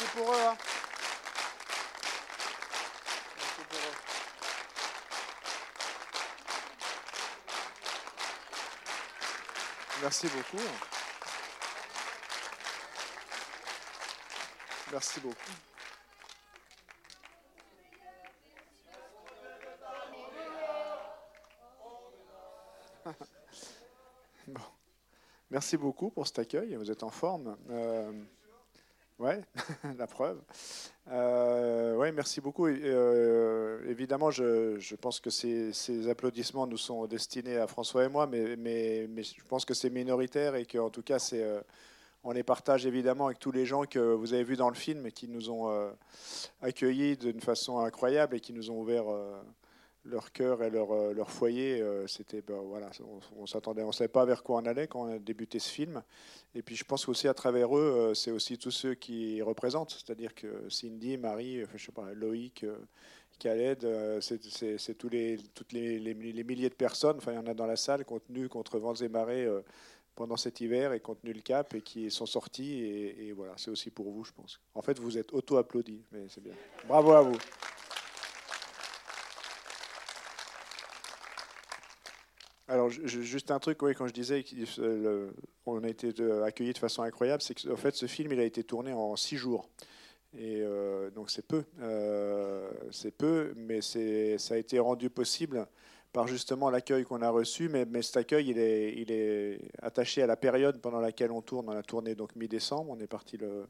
Merci pour eux. hein. Merci pour eux. Merci beaucoup. Merci beaucoup. Bon. Merci beaucoup pour cet accueil. Vous êtes en forme. Euh, ouais, la preuve. Euh, ouais, merci beaucoup. Euh, évidemment, je, pense que ces, applaudissements nous sont destinés à François et moi, mais, je pense que c'est minoritaire et qu'en tout cas, euh, on les partage évidemment avec tous les gens que vous avez vus dans le film et qui nous ont euh, accueillis d'une façon incroyable et qui nous ont ouvert leur cœur et leur, euh, leur foyer. euh, C'était ben, voilà, on, on s'attendait, on savait pas vers quoi on allait quand on a débuté ce film. Et puis je pense qu'aussi à travers eux, euh, c'est aussi tous ceux qui représentent, c'est-à-dire que Cindy, Marie, je sais pas, Loïc. Khaled, c'est- tous les, toutes les, les- milliers de personnes, enfin il y en a dans la salle, tenu contre vents et marées pendant cet hiver et qui le cap et qui sont sortis. Et, et voilà, c'est aussi pour vous, je pense. En fait, vous êtes auto-applaudis, mais c'est bien. Bravo à vous. Alors, ju- ju- juste un truc, quand je disais qu'on a été de- accueillis de façon incroyable, c'est que en fait, ce film, il a été tourné en six jours. Et euh, donc, c'est peu. Euh, c'est peu, mais ça a été rendu possible par justement l'accueil qu'on a reçu. Mais, mais cet accueil, il est, il est attaché à la période pendant laquelle on tourne. On a tourné donc mi-décembre. On est parti le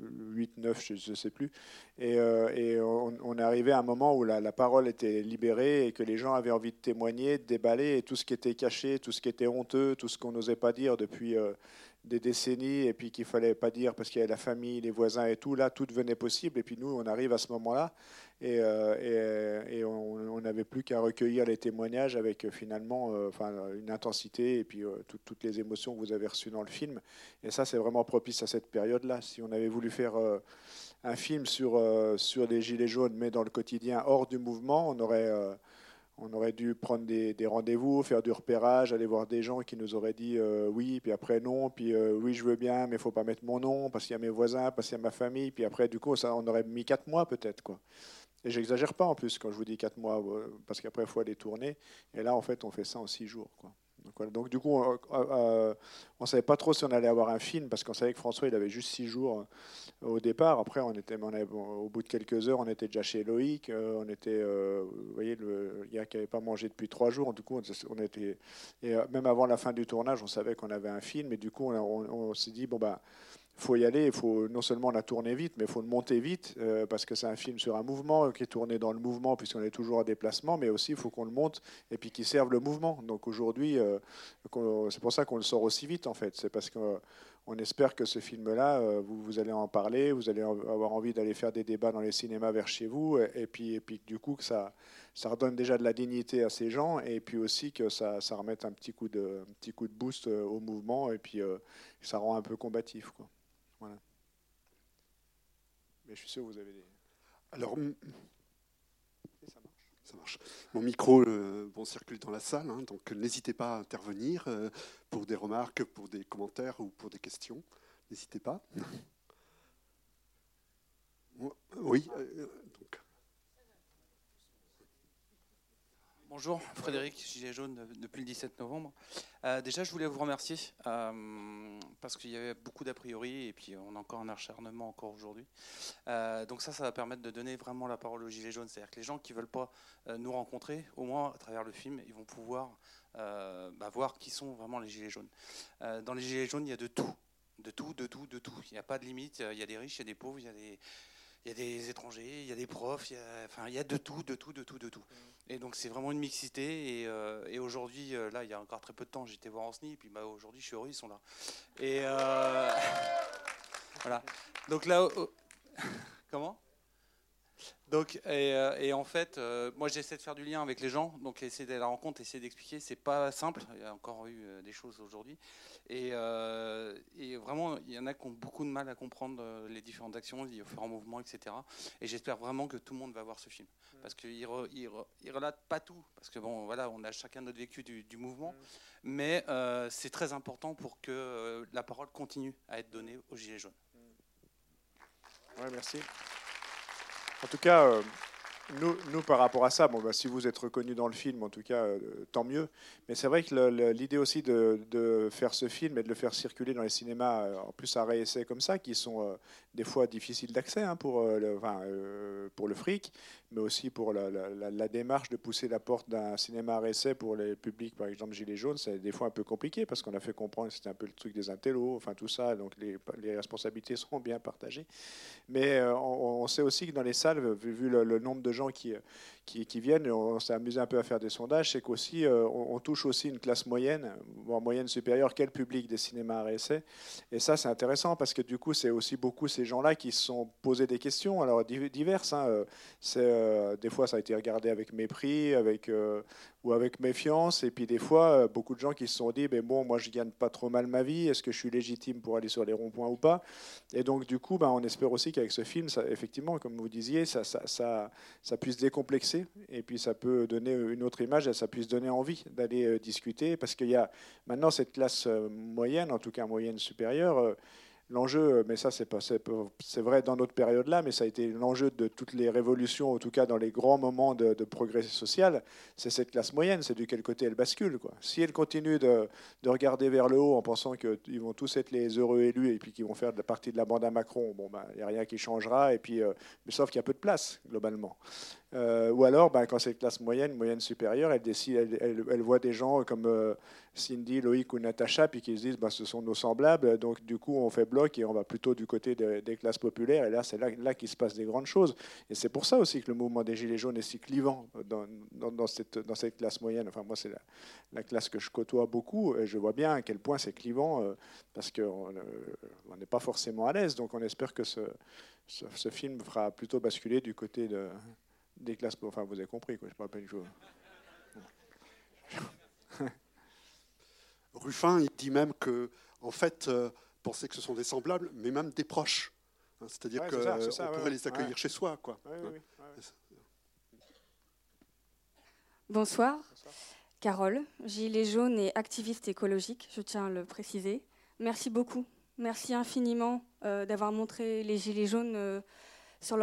8, 9, je ne sais plus. Et, euh, et on, on est arrivé à un moment où la, la parole était libérée et que les gens avaient envie de témoigner, de déballer, et tout ce qui était caché, tout ce qui était honteux, tout ce qu'on n'osait pas dire depuis euh, des décennies, et puis qu'il fallait pas dire parce qu'il y avait la famille, les voisins et tout, là, tout devenait possible. Et puis nous, on arrive à ce moment-là, et, euh, et on n'avait plus qu'à recueillir les témoignages avec euh, finalement euh, enfin, une intensité et puis euh, tout- toutes les émotions que vous avez reçues dans le film. Et ça, c'est vraiment propice à cette période-là. Si on avait voulu faire euh, un film sur, euh, sur les Gilets jaunes, mais dans le quotidien, hors du mouvement, on aurait, euh, on aurait dû prendre des, rendez-vous, faire du repérage, aller voir des gens qui nous auraient dit euh, oui, puis après non, puis euh, oui, je veux bien, mais il faut pas mettre mon nom, parce qu'il y a mes voisins, parce qu'il y a ma famille, puis après, du coup, ça, on aurait mis quatre mois peut-être. quoi. Et j'exagère pas en plus quand je vous dis quatre mois, euh, parce qu'après, il faut aller tourner. Et là, en fait, on fait ça en six jours. Quoi. Donc, du coup, on ne savait pas trop si on allait avoir un film, parce qu'on savait que François, il avait juste six jours euh, au départ. Après, on était, on avait- au bout de quelques heures, on était déjà chez Loïc. euh, on était, euh, voyez, le gars qui n'avait pas mangé depuis trois jours. Du coup, on, était, et euh, même avant la fin du tournage, on savait qu'on avait un film. Et du coup, on- on s'est dit, bon, bah, faut y aller. Il faut non seulement la tourner vite, mais il faut le monter vite euh, parce que c'est un film sur un mouvement euh, qui est tourné dans le mouvement puisqu'on est toujours en déplacement, mais aussi il faut qu'on le monte et puis qu'il serve le mouvement. Donc aujourd'hui, euh, c'est pour ça qu'on le sort aussi vite en fait. C'est parce qu'on on espère que ce film-là, vous, allez en parler, vous allez avoir envie d'aller faire des débats dans les cinémas vers chez vous, et, puis, et puis du coup que ça, ça redonne déjà de la dignité à ces gens, et puis aussi que ça, ça remette un petit coup de, petit coup de boost au mouvement, et puis ça rend un peu combatif. Voilà. Mais je suis sûr que vous avez des. Alors, m- Et ça marche. ça marche. Mon micro euh, bon, circule dans la salle, hein, donc n'hésitez pas à intervenir euh, pour des remarques, pour des commentaires ou pour des questions. N'hésitez pas. Oui, euh, donc. Bonjour, Frédéric, Gilet jaune euh, depuis le 17 novembre. Euh, déjà, je voulais vous remercier euh, parce qu'il y avait beaucoup d'a priori et puis on a encore un acharnement encore aujourd'hui. donc ça, ça va permettre de donner vraiment la parole aux Gilets jaunes. C'est-à-dire que les gens qui ne veulent pas nous rencontrer, au moins à travers le film, ils vont pouvoir bah, voir qui sont vraiment les Gilets jaunes. dans les Gilets jaunes, il y a de tout. De tout, de tout, de tout. Il n'y a pas de limite. Il y a des riches, il y a des pauvres, il y a des il y a des étrangers, il y a des profs, il y a, enfin, il y a de tout, de tout, de tout, de tout. Mm. Et donc c'est vraiment une mixité. Et, euh, et aujourd'hui, euh, là, il y a encore très peu de temps, j'étais voir en SNI, et puis bah, aujourd'hui, je suis heureux, ils sont là. Et euh, voilà. Donc là, comment? Donc, et, et, en fait, moi j'essaie de faire du lien avec les gens, donc essayer d'aller à la rencontre, essayer d'expliquer, c'est pas simple. Il y a encore eu des choses aujourd'hui, euh, et, vraiment, il y en a qui ont beaucoup de mal à comprendre euh, les différentes actions, les différents mouvements, etc. Et j'espère vraiment que tout le monde va voir ce film. Mm. Parce qu'il ne relate pas tout. Parce que, bon, voilà, on a chacun notre vécu du, mouvement. Mm. Mais euh, c'est très important pour que la parole continue à être donnée aux Gilets jaunes. Ouais, merci. En tout cas, nous, par rapport à ça, bon, bah, si vous êtes reconnu dans le film, en tout cas, euh, tant mieux. Mais c'est vrai que l'idée aussi de, faire ce film et de le faire circuler dans les cinémas, euh, en plus à réessai comme ça, qui sont euh, des fois difficiles d'accès hein, pour, le, fric, mais aussi pour la, démarche de pousser la porte d'un cinéma à réessai pour les publics, par exemple Gilets jaunes, c'est des fois un peu compliqué parce qu'on a fait comprendre que c'était un peu le truc des intellos, enfin tout ça, donc les, responsabilités seront bien partagées. Mais on, sait aussi que dans les salles, vu, le nombre de gens qui, qui, viennent, on s'est amusé un peu à faire des sondages, c'est qu'aussi euh, on, touche aussi une classe moyenne, voire moyenne supérieure, quel public des cinémas à. Et ça, c'est intéressant parce que du coup, c'est aussi beaucoup ces gens-là qui se sont posés des questions, alors diverses. Hein, euh, euh, des fois, ça a été regardé avec mépris, avec ou avec méfiance. Et puis des fois, beaucoup de gens qui se sont dit, ben bon, moi je gagne pas trop mal ma vie, est-ce que je suis légitime pour aller sur les ronds-points ou pas? Et donc du coup, ben, on espère aussi qu'avec ce film, ça, effectivement, comme vous disiez, ça, ça, ça puisse décomplexer et puis ça peut donner une autre image, ça puisse donner envie d'aller euh, discuter, parce qu'il y a maintenant cette classe euh, moyenne, en tout cas moyenne supérieure, euh, l'enjeu, mais ça c'est vrai dans notre période là, mais ça a été l'enjeu de toutes les révolutions, en tout cas dans les grands moments de, progrès social, c'est cette classe moyenne, c'est de quel côté elle bascule quoi. Si elle continue de, de regarder vers le haut en pensant qu'ils vont tous être les heureux élus et puis qu'ils vont faire de partie de la bande à Macron, bon ben il n'y a rien qui changera et puis sauf qu'il y a peu de place globalement. Euh, ou alors, ben, quand c'est classe moyenne, moyenne supérieure, elle, décide, elle, elle, voit des gens comme Cindy, Loïc ou Natacha, puis qui se disent ben, ce sont nos semblables, donc du coup on fait bloc et on va plutôt du côté des, classes populaires. Et là, c'est là, là qu'il se passe des grandes choses. Et c'est pour ça aussi que le mouvement des Gilets jaunes est si clivant dans, cette, classe moyenne. Enfin, moi, c'est la, classe que je côtoie beaucoup. Et je vois bien à quel point c'est clivant euh, parce qu'on euh, n'est pas forcément à l'aise. Donc on espère que ce, ce, film fera plutôt basculer du côté de, des classes. Enfin, vous avez compris, quoi. je ne parle pas du tout. Ruffin, il dit même que, en fait, euh, penser que ce sont des semblables, mais même des proches. Hein, c'est-à-dire qu'on pourrait les accueillir chez soi. Quoi. Bonsoir. Carole, gilet jaune et activiste écologique, je tiens à le préciser. Merci beaucoup. Merci infiniment euh, d'avoir montré les gilets jaunes euh, sur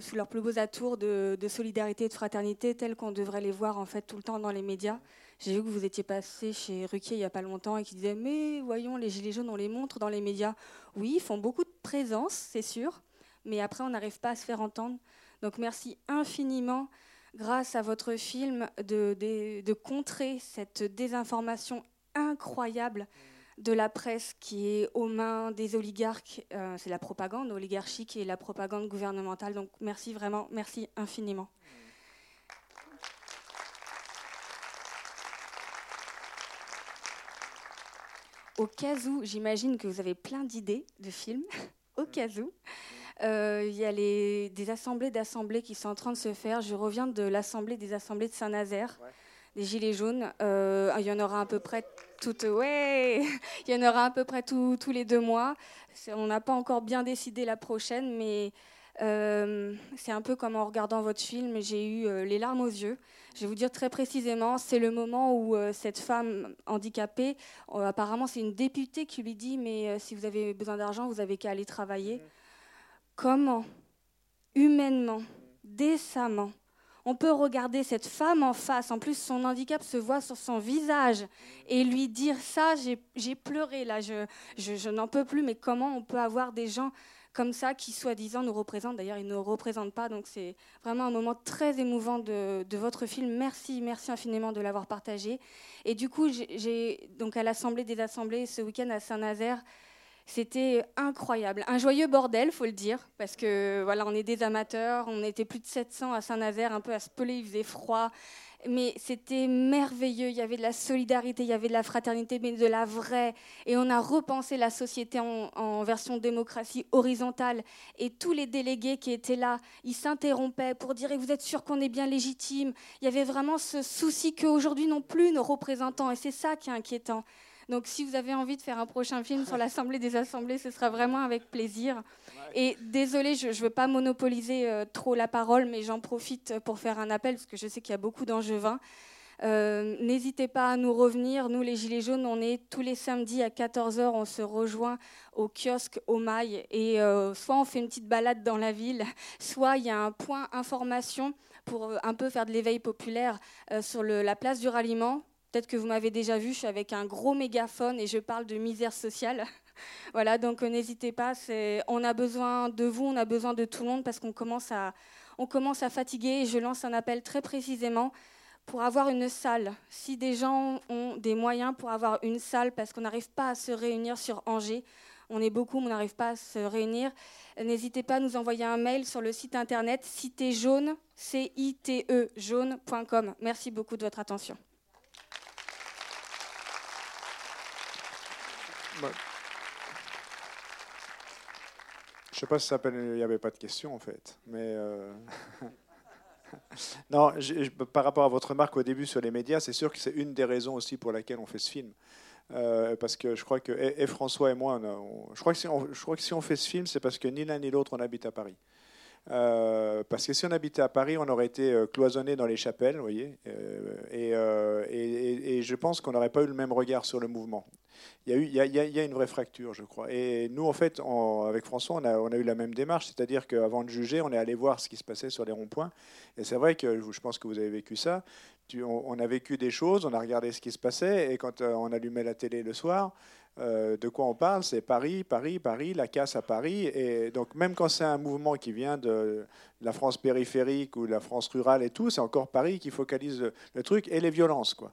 sous leurs plus beaux atours de, solidarité et de fraternité, tels qu'on devrait les voir en fait tout le temps dans les médias. J'ai vu que vous étiez passé chez Ruquier il n'y a pas longtemps et qui disait Mais voyons, les Gilets jaunes, on les montre dans les médias. Oui, ils font beaucoup de présence, c'est sûr, mais après, on n'arrive pas à se faire entendre. Donc, merci infiniment, grâce à votre film, de, contrer cette désinformation incroyable de la presse qui est aux mains des oligarques. Euh, c'est la propagande oligarchique et la propagande gouvernementale. Donc, merci vraiment, merci infiniment. au cas où, j'imagine que vous avez plein d'idées de films, au cas où. Euh, il y a des assemblées d'assemblées qui sont en train de se faire. Je reviens de l'assemblée des assemblées de Saint-Nazaire, des Gilets jaunes. Euh, il y en aura à peu près toutes. Ouais, il y en aura à peu près tous les deux mois. On n'a pas encore bien décidé la prochaine, mais euh, c'est un peu comme en regardant votre film, j'ai eu les larmes aux yeux. Je vais vous dire très précisément, c'est le moment où euh, cette femme handicapée, euh, apparemment c'est une députée qui lui dit, mais euh, si vous avez besoin d'argent, vous avez qu'à aller travailler. Comment, humainement, décemment, on peut regarder cette femme en face, en plus son handicap se voit sur son visage, et lui dire ça, j'ai pleuré là, je, je, n'en peux plus, mais comment on peut avoir des gens comme ça qui soi-disant nous représentent, d'ailleurs ils ne nous représentent pas, donc c'est vraiment un moment très émouvant de, de, votre film. Merci, merci infiniment de l'avoir partagé. Et du coup, j'ai donc à l'Assemblée des Assemblées ce week-end à Saint-Nazaire, c'était incroyable. Un joyeux bordel, faut le dire, parce que voilà, on est des amateurs, on était plus de 700 à Saint-Nazaire, un peu à se peler, il faisait froid. Mais c'était merveilleux, il y avait de la solidarité, il y avait de la fraternité, mais de la vraie. Et on a repensé la société en, en version démocratie horizontale. Et tous les délégués qui étaient là, ils s'interrompaient pour dire Vous êtes sûr qu'on est bien légitime? Il y avait vraiment ce souci qu'aujourd'hui non plus nos représentants. Et c'est ça qui est inquiétant. Donc si vous avez envie de faire un prochain film sur l'Assemblée des Assemblées, ce sera vraiment avec plaisir. Et désolé, je ne veux pas monopoliser euh, trop la parole, mais j'en profite pour faire un appel, parce que je sais qu'il y a beaucoup d'angevins. Euh, N'hésitez pas à nous revenir. Nous, les Gilets jaunes, on est tous les samedis à 14h, on se rejoint au kiosque au Mail. Et euh, soit on fait une petite balade dans la ville, soit il y a un point information pour euh, un peu faire de l'éveil populaire sur la place du ralliement. Peut-être que vous m'avez déjà vu, je suis avec un gros mégaphone et je parle de misère sociale. voilà, donc euh, n'hésitez pas, on a besoin de vous, on a besoin de tout le monde parce qu'on commence à, fatiguer et je lance un appel très précisément pour avoir une salle. Si des gens ont des moyens pour avoir une salle parce qu'on n'arrive pas à se réunir sur Angers, on est beaucoup, mais on n'arrive pas à se réunir, n'hésitez pas à nous envoyer un mail sur le site internet cité jaune, c e jaune.com. Merci beaucoup de votre attention. Je Je sais pas si ça. Il n'y avait pas de question en fait, mais. Euh, non, par rapport à votre remarque au début sur les médias, c'est sûr que c'est une des raisons aussi pour laquelle on fait ce film. Euh, parce que je crois que François et moi, je, crois que si on, je crois que si on fait ce film, c'est parce que ni l'un ni l'autre on habite à Paris. Euh, parce que si on habitait à Paris, on aurait été cloisonné dans les chapelles, vous voyez, et, je pense qu'on n'aurait pas eu le même regard sur le mouvement il y, a une vraie fracture, je crois. Et nous, en fait, avec François, on a, on a, eu la même démarche, c'est-à-dire qu'avant de juger, on est allé voir ce qui se passait sur les ronds-points. Et c'est vrai que je pense que vous avez vécu ça. on, a vécu des choses, on a regardé ce qui se passait, et quand euh, on allumait la télé le soir, euh, de quoi on parle? C'est Paris, Paris, Paris, la casse à Paris. Et donc, même quand c'est un mouvement qui vient de la France périphérique ou de la France rurale et tout, c'est encore Paris qui focalise le, le truc et les violences, quoi.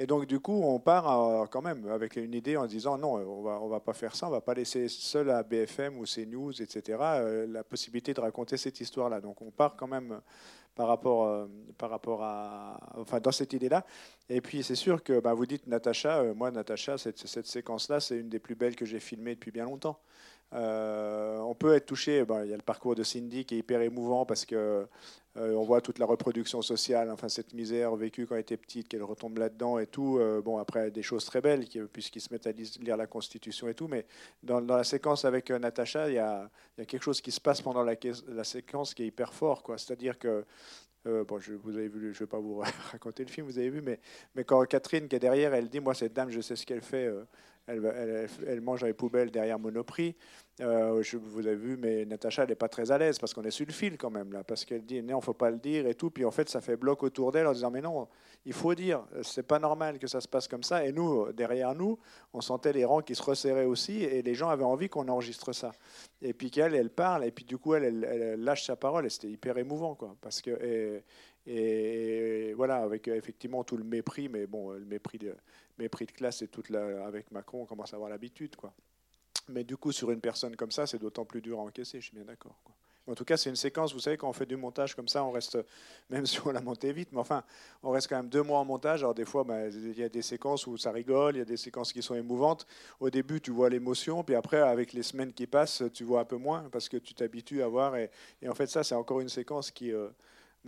Et donc, du coup, on part euh, quand même avec une idée en disant non, on va, on va pas faire ça, on va pas laisser seul à BFM ou CNews, etc., euh, la possibilité de raconter cette histoire-là. Donc, on part quand même par rapport, euh, par rapport à. Enfin, dans cette idée-là. Et puis, c'est sûr que bah, vous dites Natacha, moi, Natacha, cette, cette séquence-là, c'est une des plus belles que j'ai filmées depuis bien longtemps. On peut être touché. Ben, il y a le parcours de Cindy qui est hyper émouvant parce que euh, on voit toute la reproduction sociale, enfin cette misère vécue quand elle était petite, qu'elle retombe là-dedans et tout. Euh, bon, après des choses très belles puisqu'ils se mettent à lire la Constitution et tout. Mais dans, la séquence avec Natacha, il y, a, quelque chose qui se passe pendant la, séquence qui est hyper fort. C'est-à-dire que bon, je, vous avez vu, je vais pas vous raconter le film, vous avez vu, mais, mais quand Catherine qui est derrière, elle dit, moi cette dame, je sais ce qu'elle fait elle, mange dans les poubelles derrière Monoprix. Euh, je, vous avez vu, mais Natacha, elle n'est pas très à l'aise parce qu'on est sur le fil quand même, là, parce qu'elle dit non, faut pas le dire et tout. Puis en fait, ça fait bloc autour d'elle en disant mais non, il faut dire, c'est pas normal que ça se passe comme ça. Et nous, derrière nous, on sentait les rangs qui se resserraient aussi et les gens avaient envie qu'on enregistre ça. Et puis qu'elle, elle parle et puis du coup, elle, elle, lâche sa parole et c'était hyper émouvant, quoi. Parce que, et voilà, avec effectivement tout le mépris, mais bon, le mépris de, mépris de classe et toute la, avec Macron, on commence à avoir l'habitude, quoi. Mais du coup, sur une personne comme ça, c'est d'autant plus dur à encaisser, je suis bien d'accord. En tout cas, c'est une séquence, vous savez, quand on fait du montage comme ça, on reste, même si on l'a monté vite, mais enfin, on reste quand même deux mois en montage. Alors des fois, bah, il y a des séquences où ça rigole, il y a des séquences qui sont émouvantes. Au début, tu vois l'émotion, puis après, avec les semaines qui passent, tu vois un peu moins, parce que tu t'habitues à voir. Et, en fait, ça, c'est encore une séquence qui, euh,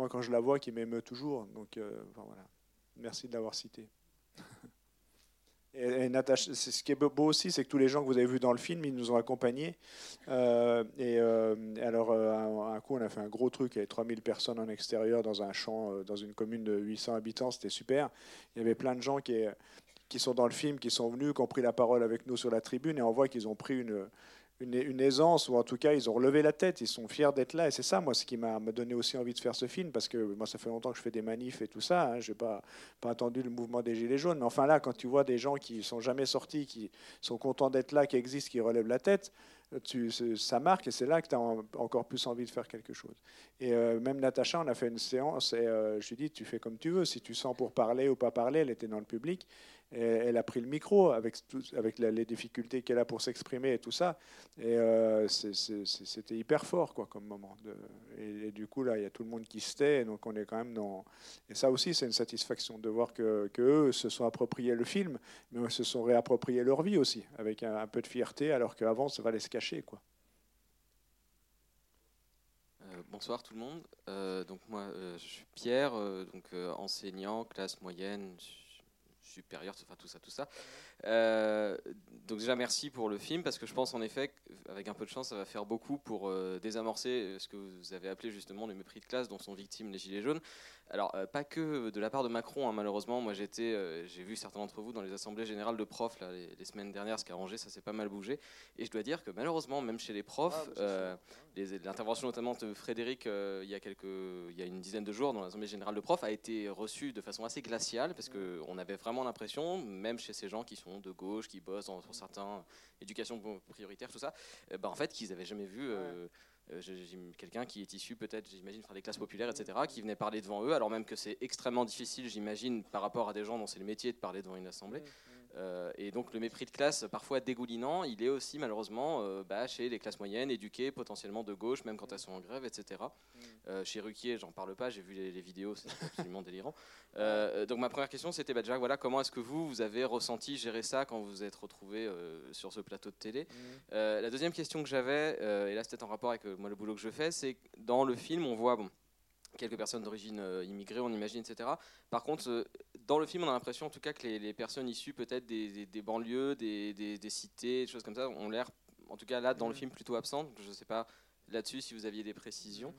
quand je la vois, qui m'émeut toujours. Donc, euh, voilà. Merci de l'avoir cité. Et, Natacha, ce qui est beau aussi, c'est que tous les gens que vous avez vus dans le film, ils nous ont accompagnés. Euh, et euh, alors, un, coup, on a fait un gros truc, avait 3000 personnes en extérieur dans un champ, dans une commune de 800 habitants, c'était super. Il y avait plein de gens qui, qui sont dans le film, qui sont venus, qui ont pris la parole avec nous sur la tribune, et on voit qu'ils ont pris une, une, aisance, ou en tout cas, ils ont relevé la tête, ils sont fiers d'être là. Et c'est ça, moi, ce qui m'a donné aussi envie de faire ce film, parce que moi, ça fait longtemps que je fais des manifs et tout ça. Hein, je n'ai pas, pas attendu le mouvement des Gilets jaunes. Mais enfin, là, quand tu vois des gens qui sont jamais sortis, qui sont contents d'être là, qui existent, qui relèvent la tête, tu, ça marque et c'est là que tu as encore plus envie de faire quelque chose. Et euh, même Natacha, on a fait une séance et euh, je lui ai dit, tu fais comme tu veux. Si tu sens pour parler ou pas parler, elle était dans le public. Elle a pris le micro avec, les difficultés qu'elle a pour s'exprimer et tout ça. Et euh, c'était hyper fort quoi, comme moment. Et, du coup, là, il y a tout le monde qui se tait. et Donc, on est quand même dans. Et ça aussi, c'est une satisfaction de voir que, eux se sont appropriés le film, mais se sont réappropriés leur vie aussi, avec un, peu de fierté, alors qu'avant, ça valait se cacher. Quoi. Euh, bonsoir tout le monde. Euh, donc moi, je suis Pierre, donc enseignant, classe moyenne, supérieure, enfin tout ça, tout ça. Euh, donc déjà merci pour le film parce que je pense en effet qu'avec un peu de chance, ça va faire beaucoup pour euh, désamorcer ce que vous avez appelé justement le mépris de classe dont sont victimes les gilets jaunes. Alors euh, pas que de la part de Macron, hein, malheureusement. Moi j'étais, euh, j'ai vu certains d'entre vous dans les assemblées générales de profs là, les, les semaines dernières, ce qui a arrangé, ça s'est pas mal bougé. Et je dois dire que malheureusement, même chez les profs, euh, les- l'intervention notamment de Frédéric euh, il, y a quelques, il y a une dizaine de jours dans l'Assemblée générale de profs a été reçue de façon assez glaciale parce qu'on avait vraiment l'impression, même chez ces gens qui sont de gauche, qui bossent dans, sur certains éducations prioritaires, tout ça, bah, en fait qu'ils n'avaient jamais vu. Quelqu'un qui est issu peut-être, j'imagine, des classes populaires, etc., qui venait parler devant eux, alors même que c'est extrêmement difficile, j'imagine, par rapport à des gens dont c'est le métier de parler devant une assemblée. Euh, et donc le mépris de classe, parfois dégoulinant, il est aussi malheureusement euh, bah, chez les classes moyennes, éduquées, potentiellement de gauche, même quand elles sont en grève, etc. Euh, chez Ruquier, j'en parle pas, j'ai vu les, les vidéos, c'est absolument délirant. Euh, donc ma première question, c'était bah, déjà, voilà, comment est-ce que vous, vous avez ressenti gérer ça quand vous vous êtes retrouvé euh, sur ce plateau de télé? Euh, La deuxième question que j'avais, euh, et là c'était en rapport avec euh, moi le boulot que je fais, c'est dans le film, on voit bon, quelques personnes d'origine euh, immigrée, on imagine, etc. Par contre, euh, dans le film, on a l'impression en tout cas que les, les personnes issues peut-être des, des- des banlieues, des, cités, des choses comme ça, ont l'air, en tout cas là, dans le film, plutôt absentes. Je ne sais pas là-dessus si vous aviez des précisions.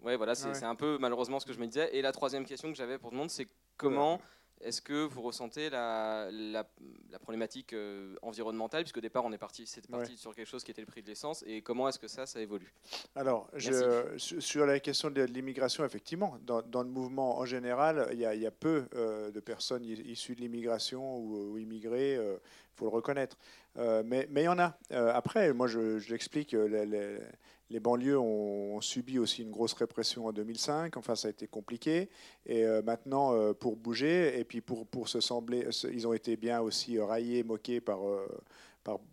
Ouais, voilà, c'est Ouais. c'est un peu malheureusement ce que je me disais. Et la troisième question que j'avais pour tout le monde, c'est comment est-ce que vous ressentez la, la, la problématique euh, environnementale, puisqu'au départ on est parti, c'était parti sur quelque chose qui était le prix de l'essence, et comment est-ce que ça, ça évolue? Alors, je- sur- la question de l'immigration, effectivement, dans, dans le mouvement en général, il y a, il y a peu euh, de personnes issues de l'immigration ou, ou immigrées, il faut le reconnaître. Euh, mais mais il y en a. Euh, après, moi, je, je l'explique, euh, les, les- les banlieues ont, subi aussi une grosse répression en 2005. Enfin, ça a été compliqué. Et euh, maintenant, euh, pour bouger, et puis pour, pour se sembler, se- ils ont été bien aussi raillés, moqués par, euh,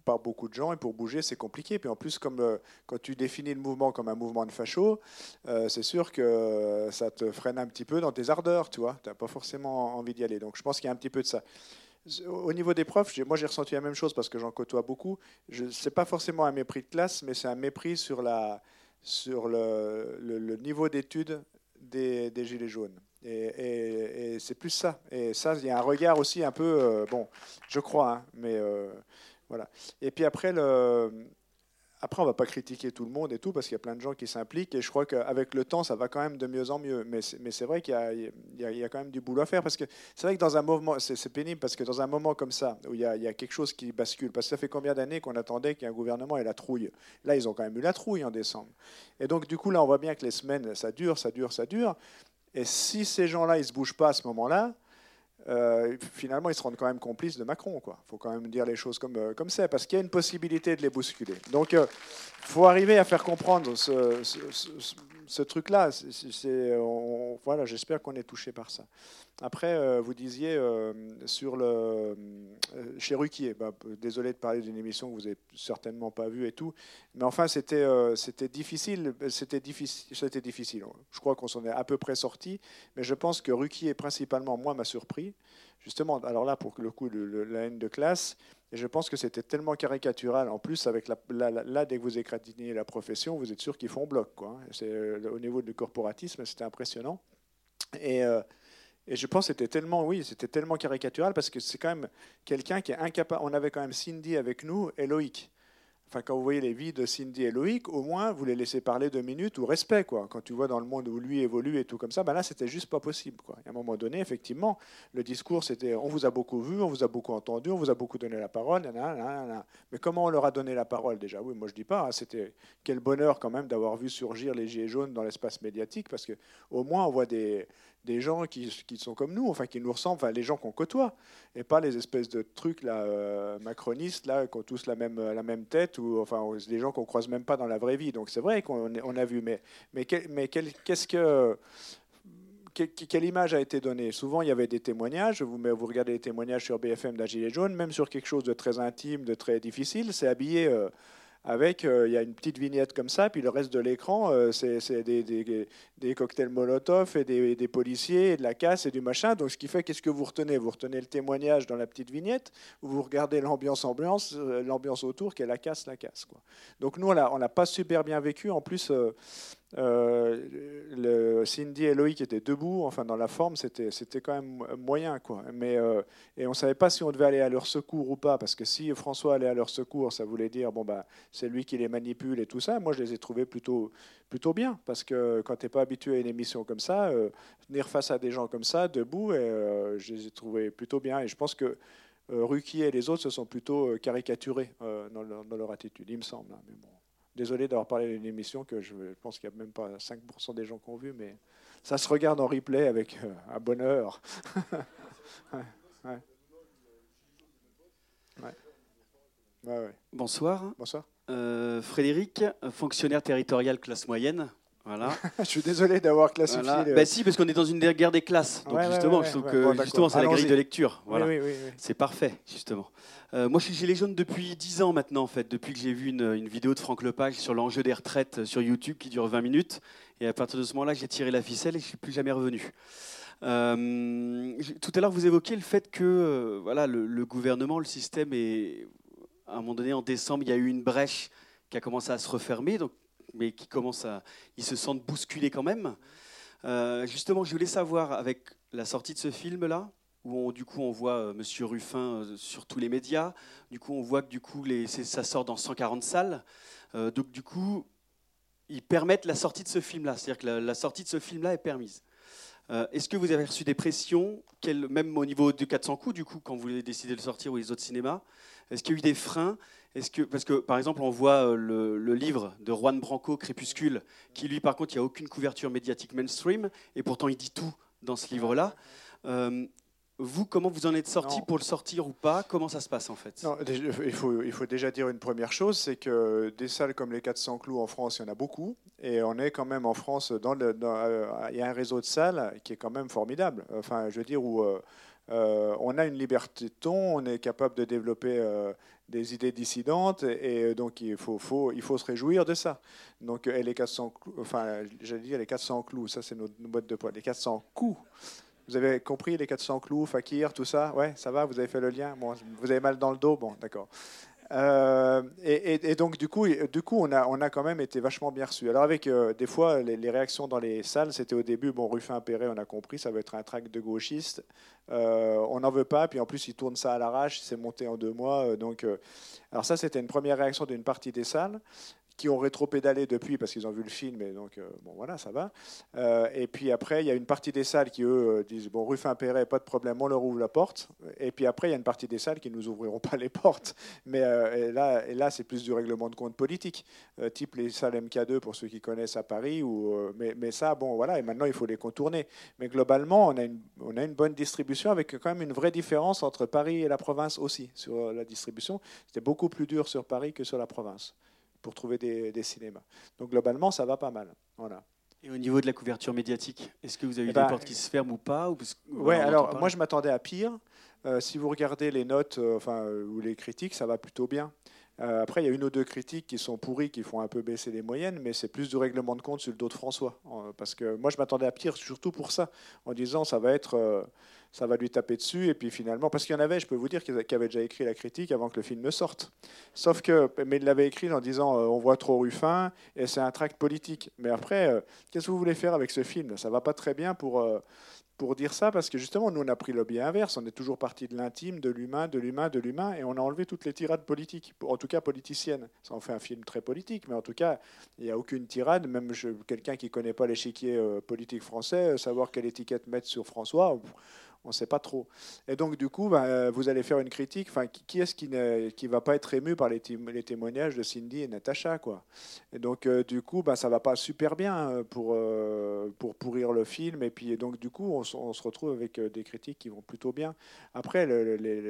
par, beaucoup de gens. Et pour bouger, c'est compliqué. Puis en plus, comme euh, quand tu définis le mouvement comme un mouvement de facho, euh, c'est sûr que ça te freine un petit peu dans tes ardeurs. Tu n'as pas forcément envie d'y aller. Donc je pense qu'il y a un petit peu de ça. Au niveau des profs, moi j'ai ressenti la même chose parce que j'en côtoie beaucoup. Ce n'est pas forcément un mépris de classe, mais c'est un mépris sur, la, sur le, niveau d'études des, des Gilets jaunes. Et c'est plus ça. Et ça, il y a un regard aussi un peu, euh, bon, je crois, hein, mais euh, voilà. Et puis après, le, après, on va pas critiquer tout le monde et tout, parce qu'il y a plein de gens qui s'impliquent, et je crois qu'avec le temps, ça va quand même de mieux en mieux. Mais c'est, vrai qu'il y y a- quand même du boulot à faire, parce que c'est vrai que dans un mouvement, c'est, pénible, parce que dans un moment comme ça, où il y, a, il y a quelque chose qui bascule, parce que ça fait combien d'années qu'on attendait qu'il y ait un gouvernement ait la trouille? Là, ils ont quand même eu la trouille en décembre. Et donc, du coup, là, on voit bien que les semaines, ça dure, ça dure, ça dure. Et si ces gens-là, ils se bougent pas à ce moment-là, euh, finalement, ils se rendent quand même complices de Macron. Il faut quand même dire les choses comme euh, comme c'est, parce qu'il y a une possibilité de les bousculer. Donc, il faut arriver à faire comprendre ce, ce- truc-là. Voilà, j'espère qu'on est touché par ça. Après, euh, vous disiez euh, sur le euh, chez Ruquier. bah, désolé de parler d'une émission que vous avez certainement pas vue et tout, mais enfin, c'était c'était difficile. C'était difficile. C'était difficile. Je crois qu'on s'en est à peu près sorti, mais je pense que Ruquier principalement, moi, m'a surpris. Justement, alors là, pour le coup, le- la haine de classe, et je pense que c'était tellement caricatural. En plus, avec là, dès que vous égratignez la profession, vous êtes sûr qu'ils font bloc. Quoi. hein. C'est, au niveau du corporatisme, c'était impressionnant. Et, et je pense que c'était tellement, oui, c'était tellement caricatural parce que c'est quand même quelqu'un qui est incapable. On avait quand même Cindy avec nous et Loïc. Enfin, quand vous voyez les vies de Cindy et Loïc, au moins vous les laissez parler deux minutes ou respect, quoi. Quand tu vois dans le monde où lui évolue et tout comme ça, ben là c'était juste pas possible, quoi. À un moment donné, effectivement, le discours c'était on vous a beaucoup vu, on vous a beaucoup entendu, on vous a beaucoup donné la parole, mais comment on leur a donné la parole déjà? Oui, moi je dis pas. hein, c'était quel bonheur quand même d'avoir vu surgir les gilets jaunes dans l'espace médiatique, parce que au moins on voit des des gens qui, qui sont comme nous, enfin qui nous ressemblent, enfin les gens qu'on côtoie, et pas les espèces de trucs là euh, macronistes là qui ont tous la même la même tête ou enfin des gens qu'on croise même pas dans la vraie vie. Donc c'est vrai qu'on on a vu, mais mais quel- mais quel- qu'est-ce que que- que- quelle image a été donnée? Souvent, il y avait des témoignages. Vous, vous regardez les témoignages sur BFM d'un gilet jaune, même sur quelque chose de très intime, de très difficile, c'est habillé euh, avec. euh, il y a une petite vignette comme ça, puis le reste de l'écran, euh, c'est des, cocktails Molotov et des, policiers de la casse et du machin. Donc, ce qui fait, qu'est-ce que vous retenez? Vous retenez le témoignage dans la petite vignette, ou vous regardez l'ambiance, ambiance, euh, l'ambiance autour, qui est la casse, la casse. Donc, nous, on l'a- pas super bien vécu. En plus. Euh, Cindy et Loïc étaient debout, enfin dans la forme, c'était c'était quand même moyen quoi. Mais euh, et on savait pas si on devait aller à leur secours ou pas, parce que si François allait à leur secours, ça voulait dire bon bah c'est lui qui les manipule et tout ça. Moi je les ai trouvés plutôt plutôt bien, parce que quand t'es pas habitué à une émission comme ça, euh, venir face à des gens comme ça debout, je les ai trouvés plutôt bien. Et je pense que Ruquier et les autres se sont plutôt caricaturés dans, leur, dans leur attitude, il me semble. hein, mais bon. Désolé d'avoir parlé d'une émission que je pense qu'il n'y a même pas 5% des gens qui ont vu, mais ça se regarde en replay avec euh, un bonheur. ouais, ouais. Ouais. Ouais, ouais. Bonsoir. Bonsoir. Euh, Frédéric, fonctionnaire territorial classe moyenne. Voilà. je suis désolé d'avoir classifié. Voilà. Bah si, parce qu'on est dans une guerre des classes. Donc Ouais, justement, ouais, je trouve ouais. que Bon, d'accord. justement, c'est la grille de lecture. Voilà. oui, oui, oui. C'est parfait, justement. Euh, moi, je suis gilet jaune depuis 10 ans maintenant, en fait, depuis que j'ai vu une, une vidéo de Franck Lepage sur l'enjeu des retraites sur YouTube qui dure 20 minutes. Et à partir de ce moment-là, j'ai tiré la ficelle et je ne suis plus jamais revenu. Euh, tout à l'heure, vous évoquiez le fait que euh, voilà, le, le gouvernement, le système est. À un moment donné, en décembre, il y a eu une brèche qui a commencé à se refermer, donc, mais qui commence à. Ils se sentent bousculés quand même. Euh, justement, je voulais savoir, avec la sortie de ce film-là, où on, du coup on voit euh, Monsieur Ruffin euh, sur tous les médias, du coup on voit que du coup les, ça sort dans 140 salles, donc du coup ils permettent la sortie de ce film-là, c'est-à-dire que la, la sortie de ce film-là est permise. Euh, Est-ce que vous avez reçu des pressions, quel- même au niveau de 400 coups, du coup, quand vous avez décidé de le sortir ou les autres cinémas Est-ce qu'il y a eu des freins? Est-ce que, Parce que, par exemple, on voit euh, le, le livre de Juan Branco, Crépuscule, qui, lui, par contre, il n'y a aucune couverture médiatique mainstream, et pourtant, il dit tout dans ce livre-là. Euh, vous, comment vous en êtes sorti Non. pour le sortir ou pas? Comment ça se passe, en fait? Non, il, faut, il faut déjà dire une première chose, c'est que des salles comme les 400 clous en France, il y en a beaucoup. Et on est quand même en France, dans le, dans, euh, il y a un réseau de salles qui est quand même formidable. Enfin, je veux dire, où euh, euh, on a une liberté de ton, on est capable de développer euh, des idées dissidentes, et, et donc il faut, faut, il faut se réjouir de ça. Donc, et les 400 clous, enfin, j'allais dire les 400 clous, ça c'est notre boîte de poids. Les 400 coups. Vous avez compris les 400 clous, Fakir, tout ça? Ouais, ça va Vous avez fait le lien? Bon, Vous avez mal dans le dos? Bon, d'accord. Euh, et, donc du coup, du coup, on a, on a quand même été vachement bien reçus. Alors avec euh, des fois les, réactions dans les salles, c'était au début bon Ruffin Perret, on a compris, ça va être un track de gauchiste. Euh, on n'en veut pas, puis en plus il tourne ça à l'arrache, c'est monté en deux mois. donc, alors ça c'était une première réaction d'une partie des salles qui ont rétro-pédalé depuis parce qu'ils ont vu le film, et donc euh, bon voilà, ça va. Euh, et puis après, il y a une partie des salles qui eux euh, disent bon Ruffin Perret, pas de problème, on leur ouvre la porte. Et puis après, il y a une partie des salles qui nous ouvriront pas les portes. Mais là, c'est plus du règlement de compte politique, type les salles MK2 pour ceux qui connaissent à Paris. Mais, ça, bon, voilà, et maintenant il faut les contourner. Mais globalement, on a une bonne distribution avec quand même une vraie différence entre Paris et la province aussi sur la distribution. C'était beaucoup plus dur sur Paris que sur la province pour trouver des, des cinémas. Donc globalement, ça va pas mal. Voilà. Et au niveau de la couverture médiatique, est-ce que vous avez eu Eh ben, des portes qui se ferment ou pas ou parce Ouais, alors moi je m'attendais à pire. Euh, si vous regardez les notes euh, enfin, euh, ou les critiques, ça va plutôt bien. Euh, après, il y a une ou deux critiques qui sont pourries, qui font un peu baisser les moyennes, mais c'est plus du règlement de compte sur le dos de François. Parce que moi, je m'attendais à pire, surtout pour ça, en disant ça va être, ça va lui taper dessus, et puis finalement, parce qu'il y en avait, je peux vous dire, qui avaient déjà écrit la critique avant que le film ne sorte. Sauf que, mais il l'avait écrit en disant euh, on voit trop Ruffin, et c'est un tract politique. Mais après, euh, qu'est-ce que vous voulez faire avec ce film? Ça va pas très bien pour. euh, pour dire ça parce que justement, nous, on a pris le biais inverse. On est toujours parti de l'intime, de l'humain, de l'humain, de l'humain, et on a enlevé toutes les tirades politiques, en tout cas politiciennes. Ça en fait un film très politique, mais en tout cas, il n'y a aucune tirade. Même quelqu'un qui ne connaît pas l'échiquier politique français, savoir quelle étiquette mettre sur François, on ne sait pas trop. Et donc, du coup, ben, euh, vous allez faire une critique. Enfin, qui, est-ce qui ne qui va pas être ému par les, témo- les témoignages de Cindy et Natacha, quoi? Et donc, euh, du coup, ben, ça va pas super bien euh, pour, pour pourrir le film. Et puis, donc, du coup, on, se retrouve avec des critiques qui vont plutôt bien. Après,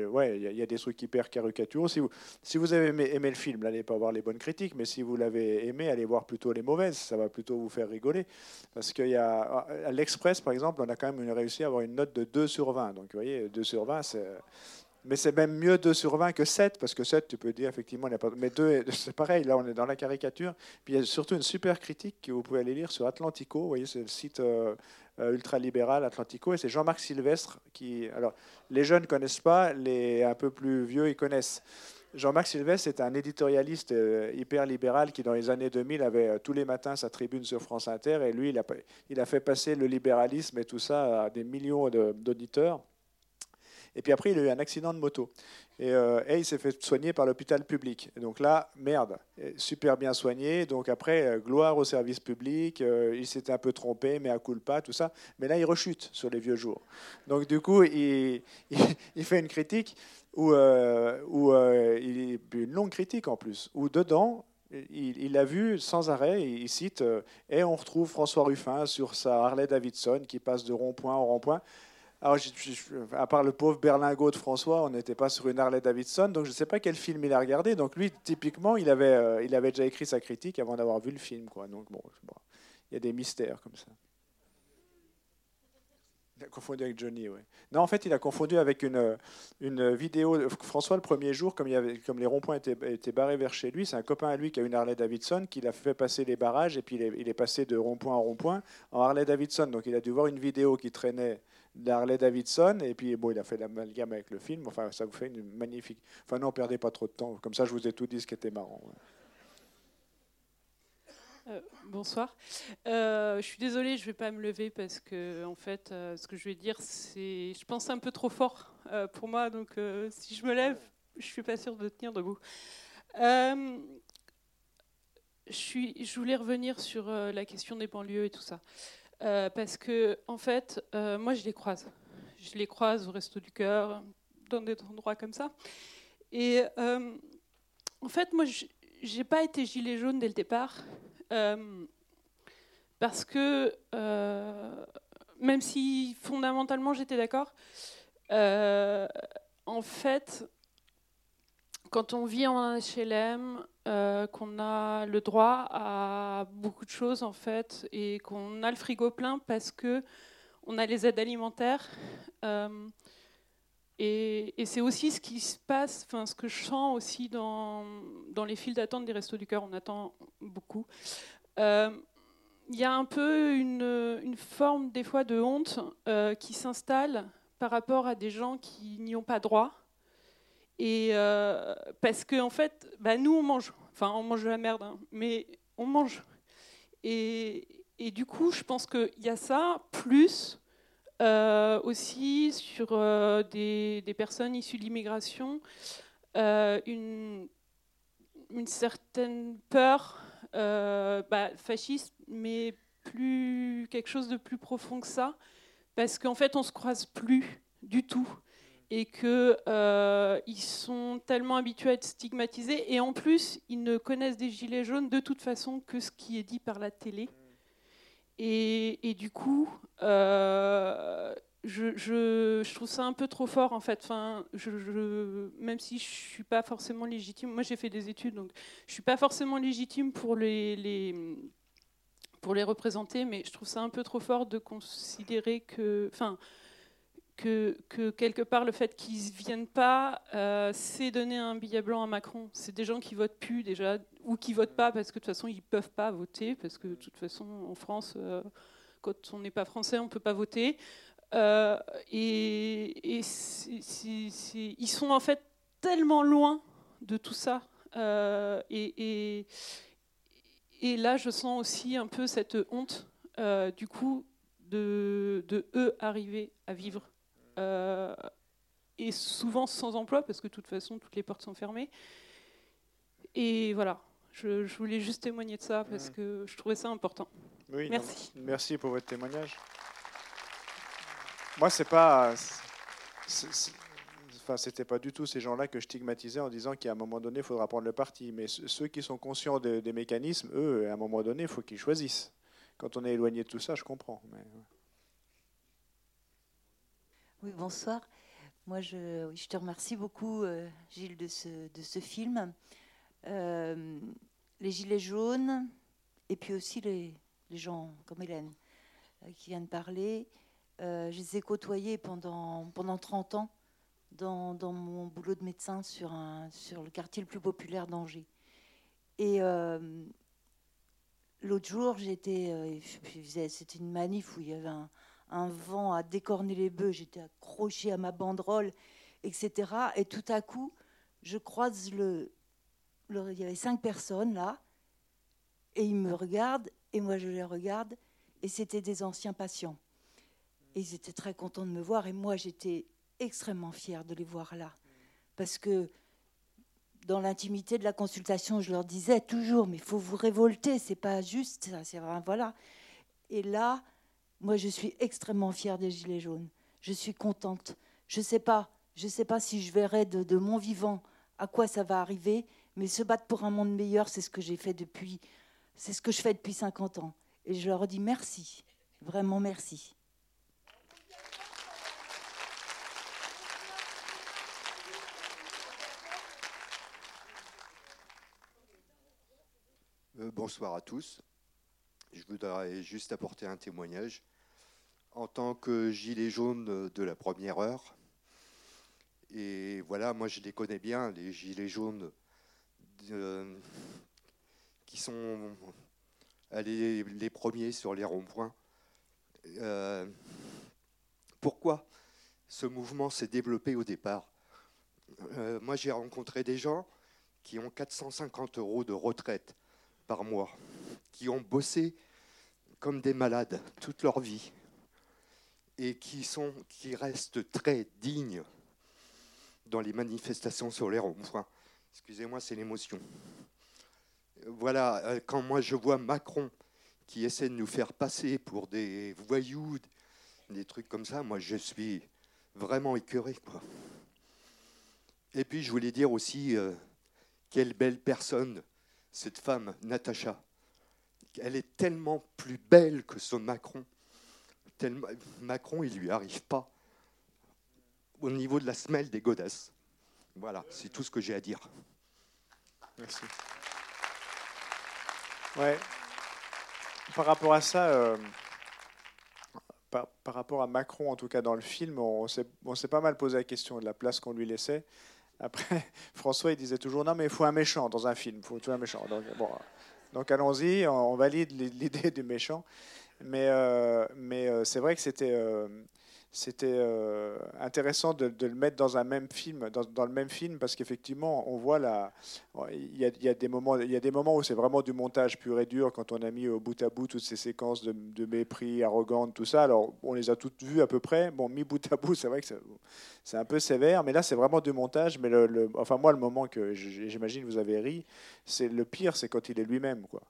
ouais, il y, a- des trucs hyper caricaturaux. Si vous, si vous avez aimé, le film, n'allez pas voir les bonnes critiques. Mais si vous l'avez aimé, allez voir plutôt les mauvaises. Ça va plutôt vous faire rigoler. Parce qu'il y a, l'Express, par exemple, on a quand même réussi à avoir une note de 2 sur 20. Donc, vous voyez, 2 sur 20, c'est. Mais c'est même mieux 2 sur 20 que 7, parce que 7, tu peux dire effectivement. Mais 2, c'est pareil, là, on est dans la caricature. Puis il y a surtout une super critique que vous pouvez aller lire sur Atlantico. Vous voyez, c'est le site euh, euh, ultralibéral Atlantico, et c'est Jean-Marc Sylvestre qui. Alors, les jeunes ne connaissent pas, les un peu plus vieux, ils connaissent. Jean-Marc Sylvestre est un éditorialiste euh, hyper libéral qui, dans les années 2000, avait euh, tous les matins sa tribune sur France Inter. Et lui, il a, fait passer le libéralisme et tout ça à des millions d'auditeurs. Et puis après, il a eu un accident de moto. Et, euh, il s'est fait soigner par l'hôpital public. Et donc là, merde, super bien soigné. Donc après, gloire au service public. il s'était un peu trompé, mais à culpa, tout ça. Mais là, il rechute sur les vieux jours. Donc du coup, il fait une critique où, euh, où euh, une longue critique en plus, où dedans, il, il a vu sans arrêt, il cite, euh, et on retrouve François Ruffin sur sa Harley Davidson qui passe de rond-point en rond-point. Alors, à part le pauvre berlingot de François, on n'était pas sur une Harley Davidson, donc je ne sais pas quel film il a regardé. Donc lui, typiquement, il avait, euh, déjà écrit sa critique avant d'avoir vu le film. Donc bon, il y a des mystères comme ça. Il a confondu avec Johnny, oui. Non, en fait, il a confondu avec une, une vidéo. François, le premier jour, comme, les ronds-points étaient, étaient barrés vers chez lui, c'est un copain à lui qui a une Harley Davidson qui l'a fait passer les barrages et puis il est, passé de rond-point en rond-point en Harley Davidson. Donc il a dû voir une vidéo qui traînait de la Harley Davidson et puis bon, il a fait l'amalgame avec le film. Enfin, ça vous fait une magnifique. Enfin, non, perdez pas trop de temps. Comme ça, je vous ai tout dit ce qui était marrant. Euh, bonsoir. Euh, je suis désolée, je ne vais pas me lever parce que, en fait, euh, ce que je vais dire, c'est, je pense, un peu trop fort pour moi. Donc, si je me lève, je suis pas sûre de tenir debout. Je, voulais revenir sur la question des banlieues et tout ça. Parce que, en fait, moi, je les croise. Je les croise au Resto du Cœur, dans des endroits comme ça. Et en fait, moi, je n'ai pas été gilet jaune dès le départ. Euh, parce que, euh, même si fondamentalement j'étais d'accord, euh, en fait, quand on vit en HLM, qu'on a le droit à beaucoup de choses en fait, et qu'on a le frigo plein parce que on a les aides alimentaires. Et, c'est aussi ce qui se passe, enfin ce que je sens aussi dans, dans les files d'attente des Restos du Cœur. On attend beaucoup. Euh, Il y a un peu une, forme des fois de honte euh, qui s'installe par rapport à des gens qui n'y ont pas droit. Et euh, parce que en fait, bah, nous on mange, enfin on mange de la merde, hein, mais on mange. Et, et du coup, je pense qu'il y a ça, plus aussi sur euh, des, personnes issues de l'immigration, euh, une, certaine peur euh, bah, fasciste, mais plus quelque chose de plus profond que ça, parce qu'en fait, on se croise plus du tout, et que euh, ils sont tellement habitués à être stigmatisés, et en plus, ils ne connaissent des gilets jaunes de toute façon que ce qui est dit par la télé. Et, du coup, euh, je, trouve ça un peu trop fort en fait. Même si je suis pas forcément légitime, moi j'ai fait des études, donc je suis pas forcément légitime pour les, représenter, mais je trouve ça un peu trop fort de considérer que, que, que quelque part le fait qu'ils ne viennent pas, euh, c'est donner un billet blanc à Macron. C'est des gens qui votent plus déjà, ou qui votent pas parce que de toute façon ils peuvent pas voter, parce que de toute façon en France, euh, quand on n'est pas français, on peut pas voter. Euh, et ils sont en fait tellement loin de tout ça. Et, là, je sens aussi un peu cette honte, du coup, de eux arriver à vivre. Euh, et souvent sans emploi, parce que de toute façon, toutes les portes sont fermées. Et voilà, je, je voulais juste témoigner de ça, parce Mhm. que je trouvais ça important. Oui, non, Merci. merci pour votre témoignage. Moi, c'est pas. Enfin, c'était pas du tout ces gens-là que je stigmatisais en disant qu'à un moment donné, il faudra prendre le parti. Mais ce- ceux qui sont conscients de- des mécanismes, eux, à un moment donné, il faut qu'ils choisissent. Quand on est éloigné de tout ça, je comprends. Mais... Oui, bonsoir. Moi, je, oui, je te remercie beaucoup, euh, Gilles, de ce, de ce film. Euh, les Gilets jaunes, et puis aussi les, les gens comme Hélène euh, qui vient de parler, je les ai côtoyés pendant, pendant 30 ans dans, dans mon boulot de médecin sur, un, sur le quartier le plus populaire d'Angers. Et l'autre jour, j'étais, c'était une manif où il y avait un, un vent à décorner les bœufs, j'étais accrochée à ma banderole, etc. Et tout à coup, je croise le, Il y avait cinq personnes là, et ils me regardent, et moi je les regarde, et c'était des anciens patients. Et ils étaient très contents de me voir, et moi j'étais extrêmement fière de les voir là. Parce que dans l'intimité de la consultation, je leur disais toujours, mais il faut vous révolter, c'est pas juste, ça, c'est voilà. Et là, moi, je suis extrêmement fière des Gilets jaunes. Je suis contente. Je sais pas, je sais pas si je verrai de, de mon vivant à quoi ça va arriver, mais se battre pour un monde meilleur, c'est ce que j'ai fait depuis, c'est ce que je fais depuis 50 ans. Et je leur dis merci, vraiment merci. Euh, bonsoir à tous. Je voudrais juste apporter un témoignage. En tant que gilet jaune de la première heure, et voilà, moi je les connais bien, les gilets jaunes qui sont allés les premiers sur les ronds-points. Euh, pourquoi ce mouvement s'est développé au départ? Euh, Moi j'ai rencontré des gens qui ont 450 euros de retraite par mois, qui ont bossé comme des malades toute leur vie et qui, restent très dignes dans les manifestations sur les ronds-points. Excusez-moi, c'est l'émotion. Voilà, euh, quand moi je vois Macron qui essaie de nous faire passer pour des voyous, des trucs comme ça, moi je suis vraiment écœuré. Et puis je voulais dire aussi, euh, quelle belle personne cette femme, Natacha. Elle est tellement plus belle que son Macron. Macron, il lui arrive pas au niveau de la semelle des godasses. Voilà, c'est tout ce que j'ai à dire. Merci. Ouais. Par rapport à ça, euh, par, rapport à Macron, en tout cas dans le film, on s'est pas mal posé la question de la place qu'on lui laissait. Après, François, il disait toujours non, mais il faut un méchant dans un film, il faut toujours un méchant. Donc, bon, donc allons-y, on, valide l'idée du méchant. Mais, euh, euh, c'est vrai que c'était euh, c'était euh, intéressant de, le mettre dans un même film, dans, le même film, parce qu'effectivement, on voit la, il y, a, des moments, y a des moments où c'est vraiment du montage pur et dur quand on a mis au bout à bout toutes ces séquences de, mépris, arrogantes, tout ça. Alors, on les a toutes vues à peu près. Bon, mis bout à bout, c'est vrai que c'est- un peu sévère, mais là, c'est vraiment du montage. Mais enfin, moi, le moment que j'imagine vous avez ri, c'est le pire, c'est quand il est lui-même, quoi.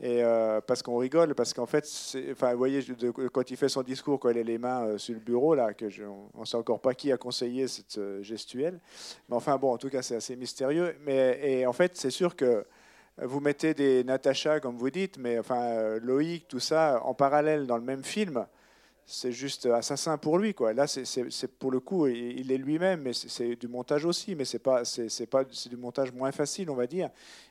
Et euh, parce qu'on rigole, parce qu'en fait, enfin, vous voyez, quand il fait son discours, quand il a les mains euh, sur le bureau, là, que on ne sait encore pas qui a conseillé cette euh, gestuelle. Mais enfin, bon, en tout cas, c'est assez mystérieux. Mais et en fait, c'est sûr que vous mettez des Natacha, comme vous dites, mais enfin, Loïc, tout ça, en parallèle dans le même film, c'est juste assassin pour lui, quoi. Là, c'est- pour le coup, il est lui-même, mais c'est- du montage aussi, mais c'est pas, c'est pas, c'est du montage moins facile, on va dire.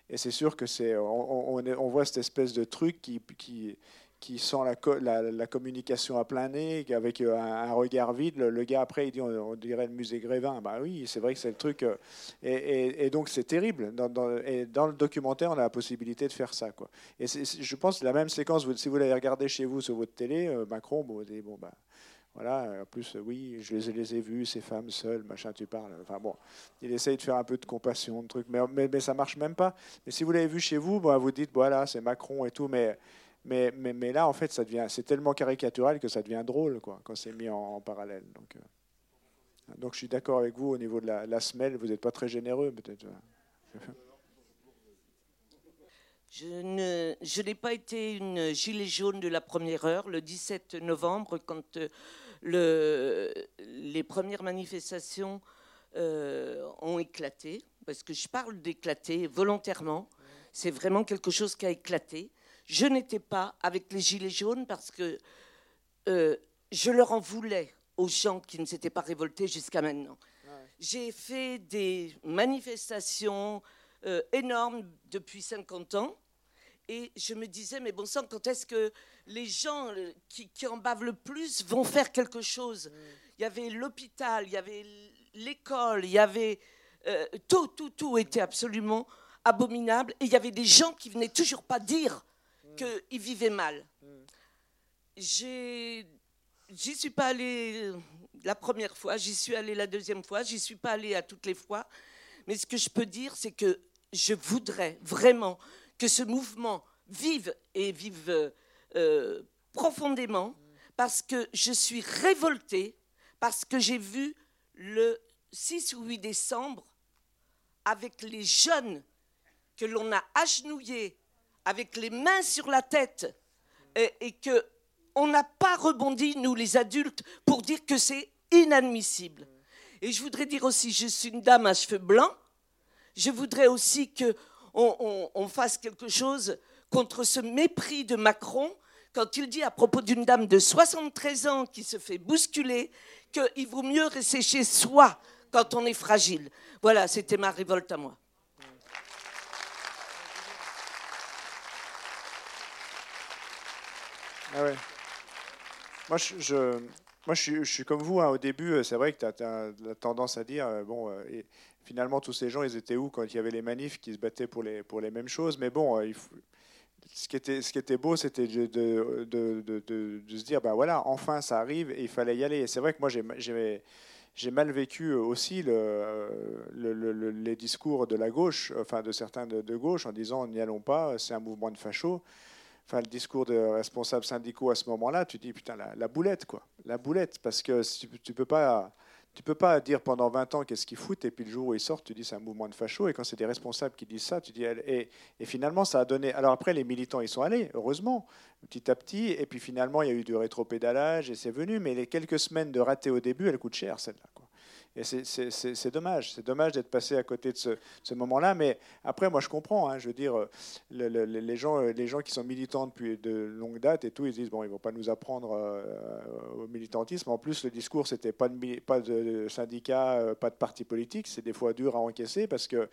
Et c'est sûr que c'est, on, on, est- on voit cette espèce de truc qui, qui, qui sent la, co- la, la communication à plein nez, avec euh, un, regard vide. Le, gars après, il dit, on, dirait le musée Grévin. Bah oui, c'est vrai que c'est le truc. euh, Et, et- et donc c'est terrible. Dans, et dans le documentaire, on a la possibilité de faire ça, quoi. Et je pense la même séquence, si vous l'avez regardé chez vous sur votre télé, euh, Macron, bon, vous dites, bon bah. Voilà, en plus, oui, je les, ai- vus, ces femmes seules, machin, tu parles. Enfin bon, il essaye de faire un peu de compassion, de trucs, mais, mais, mais ça marche même pas. Mais si vous l'avez vu chez vous, bah, vous dites, voilà, c'est Macron et tout, mais, Mais, là, en fait, c'est tellement caricatural que ça devient drôle, quoi, quand c'est mis en, parallèle. Donc, euh, donc, je suis d'accord avec vous au niveau de la, semelle. Vous n'êtes pas très généreux, peut-être. Je ne- je n'ai pas été une gilet jaune de la première heure. Le 17 novembre, quand euh, le- les premières manifestations euh, ont éclaté, parce que je parle d'éclater volontairement, c'est vraiment quelque chose qui a éclaté. Je n'étais pas avec les gilets jaunes parce que euh, je leur en voulais aux gens qui ne s'étaient pas révoltés jusqu'à maintenant. J'ai fait des manifestations euh, énormes depuis 50 ans. Et je me disais, mais bon sang, quand est-ce que les gens euh, qui, qui en bavent le plus vont faire quelque chose? Il y avait l'hôpital, il y avait l'école, il y avait euh, tout, tout, tout était absolument abominable. Et il y avait des gens qui venaient toujours pas dire qu'ils vivaient mal. J'ai- J'y suis pas allée euh, la première fois, j'y suis allée la deuxième fois, j'y suis pas allée à toutes les fois. Mais ce que je peux dire, c'est que je voudrais vraiment que ce mouvement vive et vive euh, euh, profondément, parce que je suis révoltée, parce que j'ai vu le 6 ou 8 décembre avec les jeunes que l'on a agenouillés, avec les mains sur la tête, et, et que on n'a pas rebondi, nous les adultes, pour dire que c'est inadmissible. Et je voudrais dire aussi, je suis une dame à cheveux blancs, je voudrais aussi que on, on- on fasse quelque chose contre ce mépris de Macron quand il dit à propos d'une dame de 73 ans qui se fait bousculer qu'il vaut mieux rester chez soi quand on est fragile. Voilà, c'était ma révolte à moi. Ah. Moi, je, moi je, suis, comme vous. hein. Au début, euh, c'est vrai que tu as, la tendance à dire euh, bon, euh, et finalement, tous ces gens, ils étaient où quand il y avait les manifs qui se battaient pour les, pour les mêmes choses? Mais bon, ce, qui était, ce qui était beau, c'était de, de, de- de- se dire ben voilà, enfin, ça arrive et il fallait y aller. Et c'est vrai que moi, j'ai- j'ai. Mal vécu aussi le- le- le- les discours de la gauche, enfin de certains de, de gauche, en disant n'y allons pas, c'est un mouvement de fachos enfin, le discours de responsables syndicaux à ce moment-là, tu dis putain la, boulette quoi, la boulette, parce que tu, tu peux pas, peux pas dire pendant 20 ans qu'est-ce qu'ils foutent et puis le jour où ils sortent, tu dis c'est un mouvement de facho et quand c'est des responsables qui disent ça, tu dis et, et finalement ça a donné. Alors après les militants ils sont allés, heureusement, petit à petit, et puis finalement il y a eu du rétropédalage et c'est venu, mais les quelques semaines de raté au début, elles coûtent cher celle-là. Et c'est- dommage, c'est dommage d'être passé à côté de ce, moment-là. Mais après, moi, je comprends. hein, je veux dire, euh, le- le- le- les gens, les gens qui sont militants depuis de longue date et tout, ils disent bon, ils vont pas nous apprendre euh, au militantisme. En plus, le discours, c'était pas de, pas de syndicat, euh, pas de parti politique. C'est des fois dur à encaisser parce que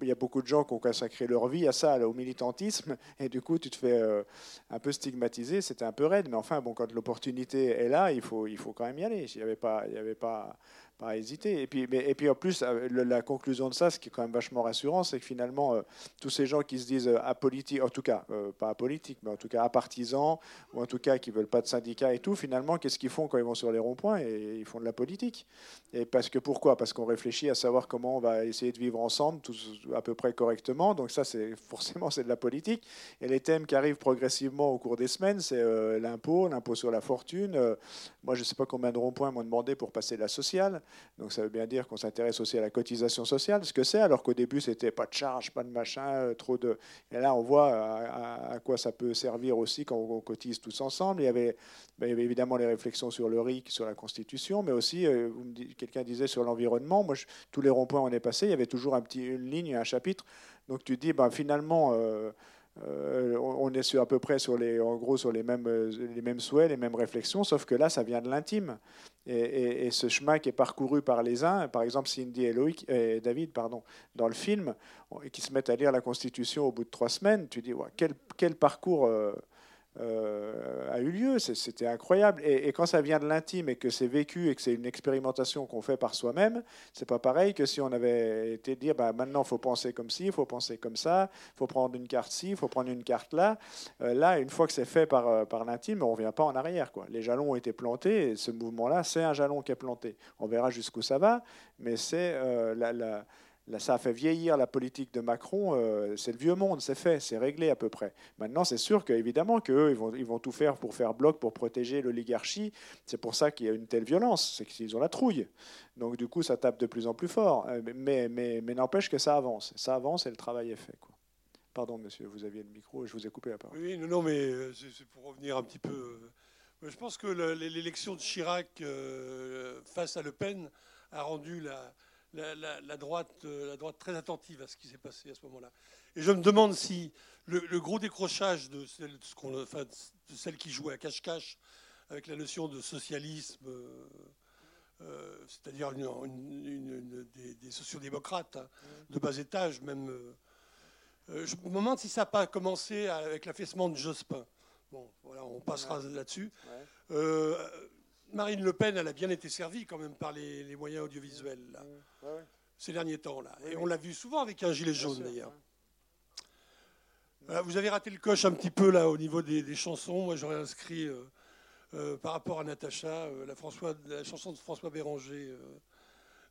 il y a beaucoup de gens qui ont consacré leur vie à ça, au militantisme, et du coup, tu te fais euh, un peu stigmatiser. C'était un peu raide, mais enfin, bon, quand l'opportunité est là, il faut, il faut quand même y aller. Il n'y avait pas, il y avait pas pas hésiter. Et puis, mais- et puis en plus, euh, la conclusion de ça, ce qui est quand même vachement rassurant, c'est que finalement, euh, tous ces gens qui se disent euh, apolitiques, en tout cas, pas apolitiques, mais en tout cas apartisans, ou en tout cas qui veulent pas de syndicats et tout, finalement, qu'est-ce qu'ils font quand ils vont sur les ronds-points et Ils font de la politique? Et parce que pourquoi? Parce qu'on réfléchit à savoir comment on va essayer de vivre ensemble, tous à peu près correctement. Donc ça, c'est forcément c'est de la politique. Et les thèmes qui arrivent progressivement au cours des semaines, c'est l'impôt, l'impôt sur la fortune. Moi, je ne sais pas combien de ronds-points m'ont demandé pour passer la sociale. Donc ça veut bien dire qu'on s'intéresse aussi à la cotisation sociale, ce que c'est, alors qu'au début, c'était pas de charge, pas de machin, euh, trop de... Et là, on voit à, à- quoi ça peut servir aussi quand on cotise tous ensemble. Il y avait, ben, évidemment les réflexions sur le RIC, sur la Constitution, mais aussi, euh, quelqu'un disait sur l'environnement. Moi, tous les ronds-points on est passé, il y avait toujours une ligne, un chapitre. Donc tu dis, ben, finalement... euh, euh, on est à peu près sur les, en gros sur euh, les mêmes souhaits, les mêmes réflexions, sauf que là, ça vient de l'intime. Et, ce chemin qui est parcouru par les uns, par exemple Cindy et, Loïc, et David, pardon, dans le film, qui se mettent à lire la Constitution au bout de trois semaines, tu dis ouais, quel, quel parcours euh, a eu lieu, c'était incroyable. Et, quand ça vient de l'intime et que c'est vécu et que c'est une expérimentation qu'on fait par soi-même, c'est pas pareil que si on avait été dire bah, maintenant il faut penser comme ci, il faut penser comme ça, il faut prendre une carte ci, il faut prendre une carte là. Euh, là, une fois que c'est fait par, euh, par l'intime, on revient pas en arrière. Quoi. Les jalons ont été plantés et ce mouvement-là, c'est un jalon qui est planté. On verra jusqu'où ça va, mais c'est la- Là, ça a fait vieillir la politique de Macron. euh, c'est le vieux monde, c'est fait, c'est réglé à peu près. Maintenant, c'est sûr qu'évidemment qu'eux, ils vont, ils vont tout faire pour faire bloc, pour protéger l'oligarchie. C'est pour ça qu'il y a une telle violence, c'est qu'ils ont la trouille. Donc du coup, ça tape de plus en plus fort. Euh, Mais, mais, mais n'empêche que ça avance. Ça avance et le travail est fait. Quoi. Pardon, monsieur, vous aviez le micro je vous ai coupé la parole. Oui, non, non, mais euh, c'est pour revenir un petit peu. Je pense que le- l'élection de Chirac face à Le Pen a rendu la, la, la- la droite, euh, la droite très attentive à ce qui s'est passé à ce moment-là. Et je me demande si le, le gros décrochage de celle, de ce qu'on- enfin, de celle qui jouait à cache-cache avec la notion de socialisme, euh, euh, c'est-à-dire une- une- une- une- des, des sociodémocrates hein, de bas étage, même. euh, je me demande si ça n'a pas commencé avec l'affaissement de Jospin. Bon, voilà, on passera là-dessus. Euh, Marine Le Pen, elle a bien été servie quand même par les, les moyens audiovisuels là, ces derniers temps. Là. Et on l'a vu souvent avec un gilet jaune d'ailleurs. Voilà, vous avez raté le coche un petit peu là au niveau des, des chansons. Moi, j'aurais inscrit euh, euh, par rapport à Natacha, euh, la, François, la chanson de François Béranger, euh,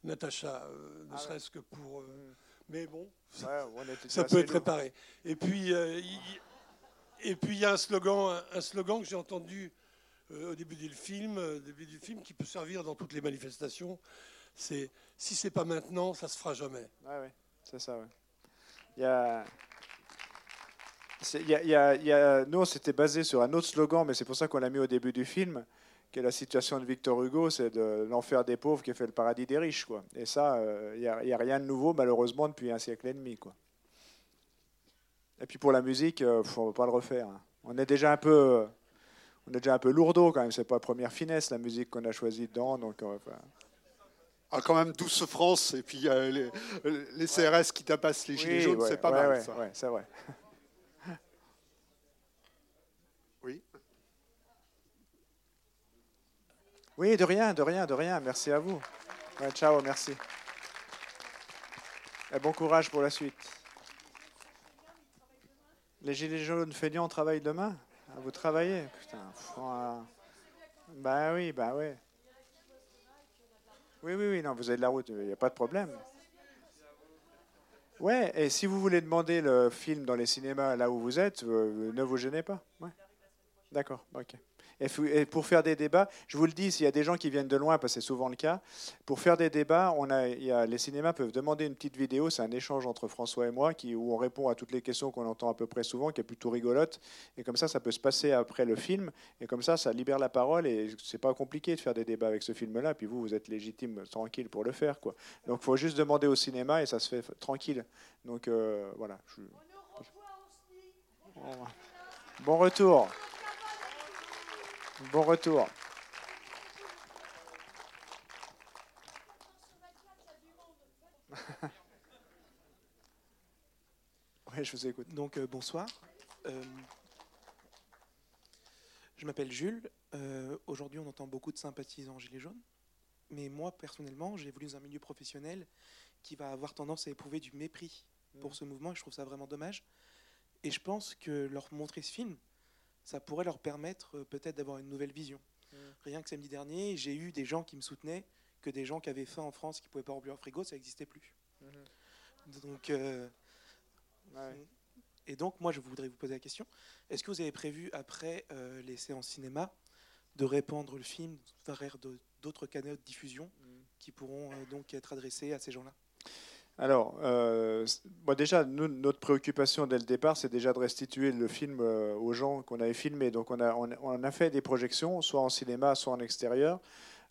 Natacha, euh, ne Ah serait-ce que pour. euh, mais bon, ça peut être réparé. Et puis, euh, il- et puis il y a un slogan, un, un slogan que j'ai entendu euh, au début du film, euh, début du film, qui peut servir dans toutes les manifestations. C'est si c'est pas maintenant, ça se fera jamais. Ouais, ouais, c'est ça, ouais. Il y a. il y a- il y a- il y a- nous, on s'était basé sur un autre slogan, mais c'est pour ça qu'on l'a mis au début du film, qui est la situation de Victor Hugo, c'est de l'enfer des pauvres qui fait le paradis des riches. Quoi. Et ça, euh, il n'y a, rien de nouveau, malheureusement, depuis un siècle et demi. Quoi. Et puis pour la musique, on ne va pas le refaire. hein. On est déjà un peu, on est déjà un peu lourdeau quand même. C'est pas première finesse la musique qu'on a choisie dedans, donc. euh, enfin, Ah, quand même, douce France, et puis euh, les, les CRS qui tapassent les gilets Oui, jaunes, ouais, c'est pas ouais, mal ouais, ça. ouais, c'est vrai. Oui. Oui, de rien, de rien, de rien. Merci à vous. Ciao, merci. Et bon courage pour la suite. Les gilets jaunes feignants travaillent demain? Ah, Vous travaillez? Putain. ah. Bah oui, bah ouais. Oui, oui, oui, non, vous avez de la route, il n'y a pas de problème. Ouais, et si vous voulez demander le film dans les cinémas là où vous êtes, euh, ne vous gênez pas. Ouais. D'accord, ok. Et, pour faire des débats, je vous le dis, s'il y a des gens qui viennent de loin, parce que c'est souvent le cas, pour faire des débats, on a, il y a, les cinémas peuvent demander une petite vidéo, c'est un échange entre François et moi, qui, où on répond à toutes les questions qu'on entend à peu près souvent, qui est plutôt rigolote, et comme ça, ça peut se passer après le film, et comme ça, ça libère la parole, et c'est pas compliqué de faire des débats avec ce film-là, puis vous, vous êtes légitime, tranquille pour le faire, quoi. Donc, il faut juste demander au cinéma, et ça se fait tranquille. Donc, euh, voilà. je- Bon retour. Bon retour. Oui, je vous écoute. Donc euh, bonsoir. Euh, je m'appelle Jules. Euh, Aujourd'hui, on entend beaucoup de sympathisants Gilets jaunes. Mais moi, personnellement, j'ai évolué dans un milieu professionnel qui va avoir tendance à éprouver du mépris pour ce mouvement. Et je trouve ça vraiment dommage. Et je pense que leur montrer ce film, ça pourrait leur permettre euh, peut-être d'avoir une nouvelle vision. Rien que samedi dernier, j'ai eu des gens qui me soutenaient que des gens qui avaient faim en France, qui ne pouvaient pas remplir leur frigo, ça n'existait plus. Donc, euh, et donc, moi, je voudrais vous poser la question. Est-ce que vous avez prévu, après euh, les séances cinéma, de répandre le film vers d'autres canaux de diffusion qui pourront euh, donc être adressés à ces gens-là? Alors, euh, déjà, notre préoccupation dès le départ, c'est déjà de restituer le film euh, aux gens qu'on avait filmé. Donc, on a, on, a- fait des projections, soit en cinéma, soit en extérieur,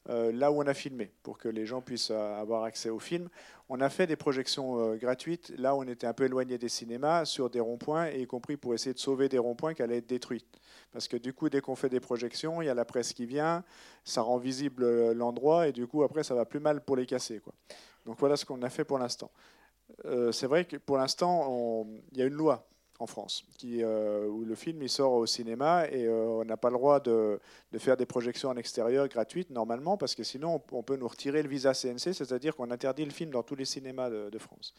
là où on a filmé, pour que les gens puissent euh, avoir accès au film. On a fait des projections euh, gratuites, là où on était un peu éloigné des cinémas, sur des ronds-points, y compris pour essayer de sauver des ronds-points qui allaient être détruits. Parce que du coup, dès qu'on fait des projections, il y a la presse qui vient, ça rend visible euh, l'endroit, et du coup, après, ça va plus mal pour les casser. Donc voilà ce qu'on a fait pour l'instant. Euh, c'est vrai que pour l'instant, il y a une loi en France euh, où le film il sort au cinéma et euh, on n'a pas le droit de, faire des projections en extérieur gratuites normalement parce que sinon on, peut nous retirer le visa CNC, c'est-à-dire qu'on interdit le film dans tous les cinémas de France.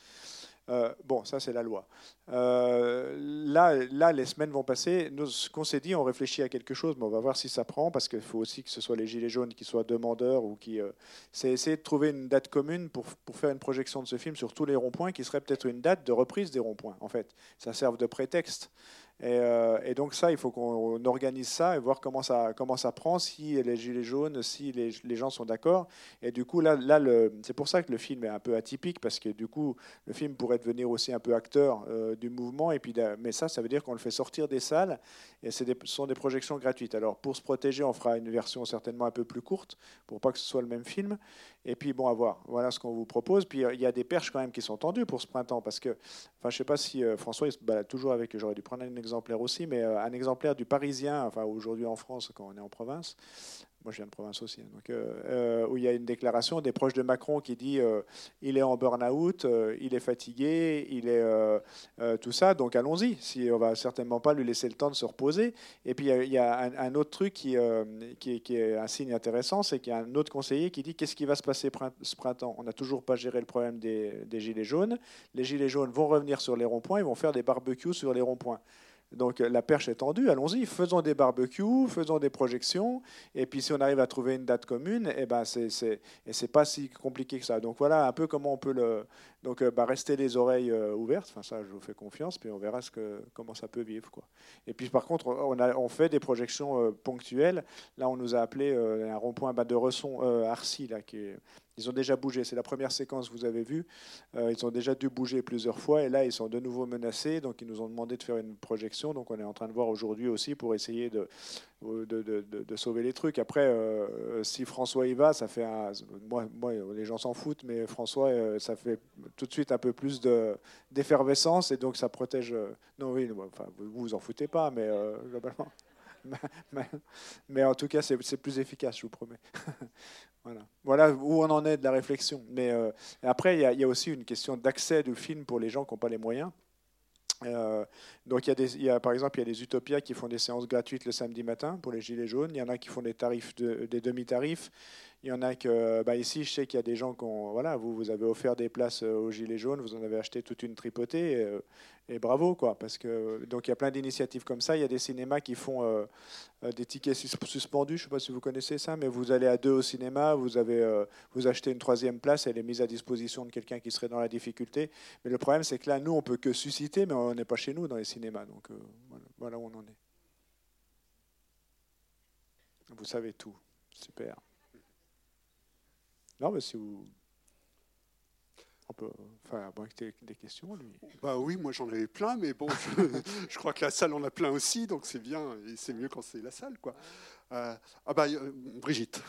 Euh, bon, ça c'est la loi. Euh, là, là, les semaines vont passer. Nous, ce qu'on s'est dit, on réfléchit à quelque chose, mais on va voir si ça prend, parce qu'il faut aussi que ce soit les gilets jaunes qui soient demandeurs ou qui. euh, c'est essayer de trouver une date commune pour, pour faire une projection de ce film sur tous les ronds-points, qui serait peut-être une date de reprise des ronds-points. En fait, ça serve de prétexte. Et, euh, et donc ça, il faut qu'on organise ça et voir comment ça, comment ça prend, si les gilets jaunes, si les, gens sont d'accord. Et du coup, là, là c'est pour ça que le film est un peu atypique, parce que du coup, le film pourrait devenir aussi un peu acteur euh, du mouvement. Et puis, mais ça, ça veut dire qu'on le fait sortir des salles, et ce sont des projections gratuites. Alors, pour se protéger, on fera une version certainement un peu plus courte, pour pas que ce soit le même film. Et puis, bon, à voir. Voilà ce qu'on vous propose. Puis, il y a des perches quand même qui sont tendues pour ce printemps, parce que, enfin, je sais pas si euh, François, il se balade toujours avec, j'aurais dû prendre un exemplaire aussi, mais euh, un exemplaire du Parisien, enfin, aujourd'hui en France, quand on est en province, moi je viens de province aussi, hein, donc, euh, euh, où il y a une déclaration des proches de Macron qui dit euh, il est en burn-out, il est fatigué, il est tout ça, donc allons-y. Si on va certainement pas lui laisser le temps de se reposer. Et puis il y a- un, autre truc qui, qui, est- un signe intéressant, c'est qu'il y a un autre conseiller qui dit qu'est-ce qui va se passer ce printemps? On n'a toujours pas géré le problème des, des gilets jaunes. Les gilets jaunes vont revenir sur les ronds-points, ils vont faire des barbecues sur les ronds-points. Donc euh, la perche est tendue, allons-y, faisons des barbecues, faisons des projections, et puis si on arrive à trouver une date commune, et ben c'est c'est et c'est pas si compliqué que ça. Donc voilà un peu comment on peut le donc euh, bah, rester les oreilles euh, ouvertes. Enfin ça, je vous fais confiance, puis on verra ce que comment ça peut vivre quoi. Et puis par contre, on a on fait des projections ponctuelles. Là, on nous a appelé un rond-point bah, de Resson euh, là qui ils ont déjà bougé. C'est la première séquence que vous avez vue. Euh, ils ont déjà dû bouger plusieurs fois et là, ils sont de nouveau menacés. Donc, ils nous ont demandé de faire une projection. Donc, on est en train de voir aujourd'hui aussi pour essayer de, sauver les trucs. Après, euh, si François y va, ça fait un. Moi, les gens s'en foutent, mais François, euh, ça fait tout de suite un peu plus de- d'effervescence et donc ça protège. Non, oui, enfin, vous vous en foutez pas, mais globalement. Mais, en tout cas, c'est plus efficace, je vous promets. voilà. voilà où on en est de la réflexion. Mais euh, après, il y, a- y a aussi une question d'accès du film pour les gens qui n'ont pas les moyens. Euh, donc y, a des, y a, par exemple, il y a des Utopias qui font des séances gratuites le samedi matin pour les gilets jaunes. Il y en a qui font des tarifs, de- des demi-tarifs. Il y en a que, bah, ici, je sais qu'il y a des gens qui ont, voilà, vous, vous avez offert des places euh, aux gilets jaunes, vous en avez acheté toute une tripotée, et, euh, et bravo, quoi, parce que donc il y a plein d'initiatives comme ça. Il y a des cinémas qui font euh, des tickets sus- suspendus. Je ne sais pas si vous connaissez ça, mais vous allez à deux au cinéma, vous avez, euh, vous achetez une troisième place, elle est mise à disposition de quelqu'un qui serait dans la difficulté. Mais le problème, c'est que là, nous, on peut que susciter, mais on n'est pas chez nous dans les cinémas, donc voilà, voilà où on en est. Vous savez tout, super. Non, mais si vous. On peut. Enfin, aies des questions, lui. Bah oui, moi j'en avais plein, mais bon, je, je crois que la salle en a plein aussi, donc c'est bien, et c'est mieux quand c'est la salle, quoi. Euh, ah bah, euh, Brigitte.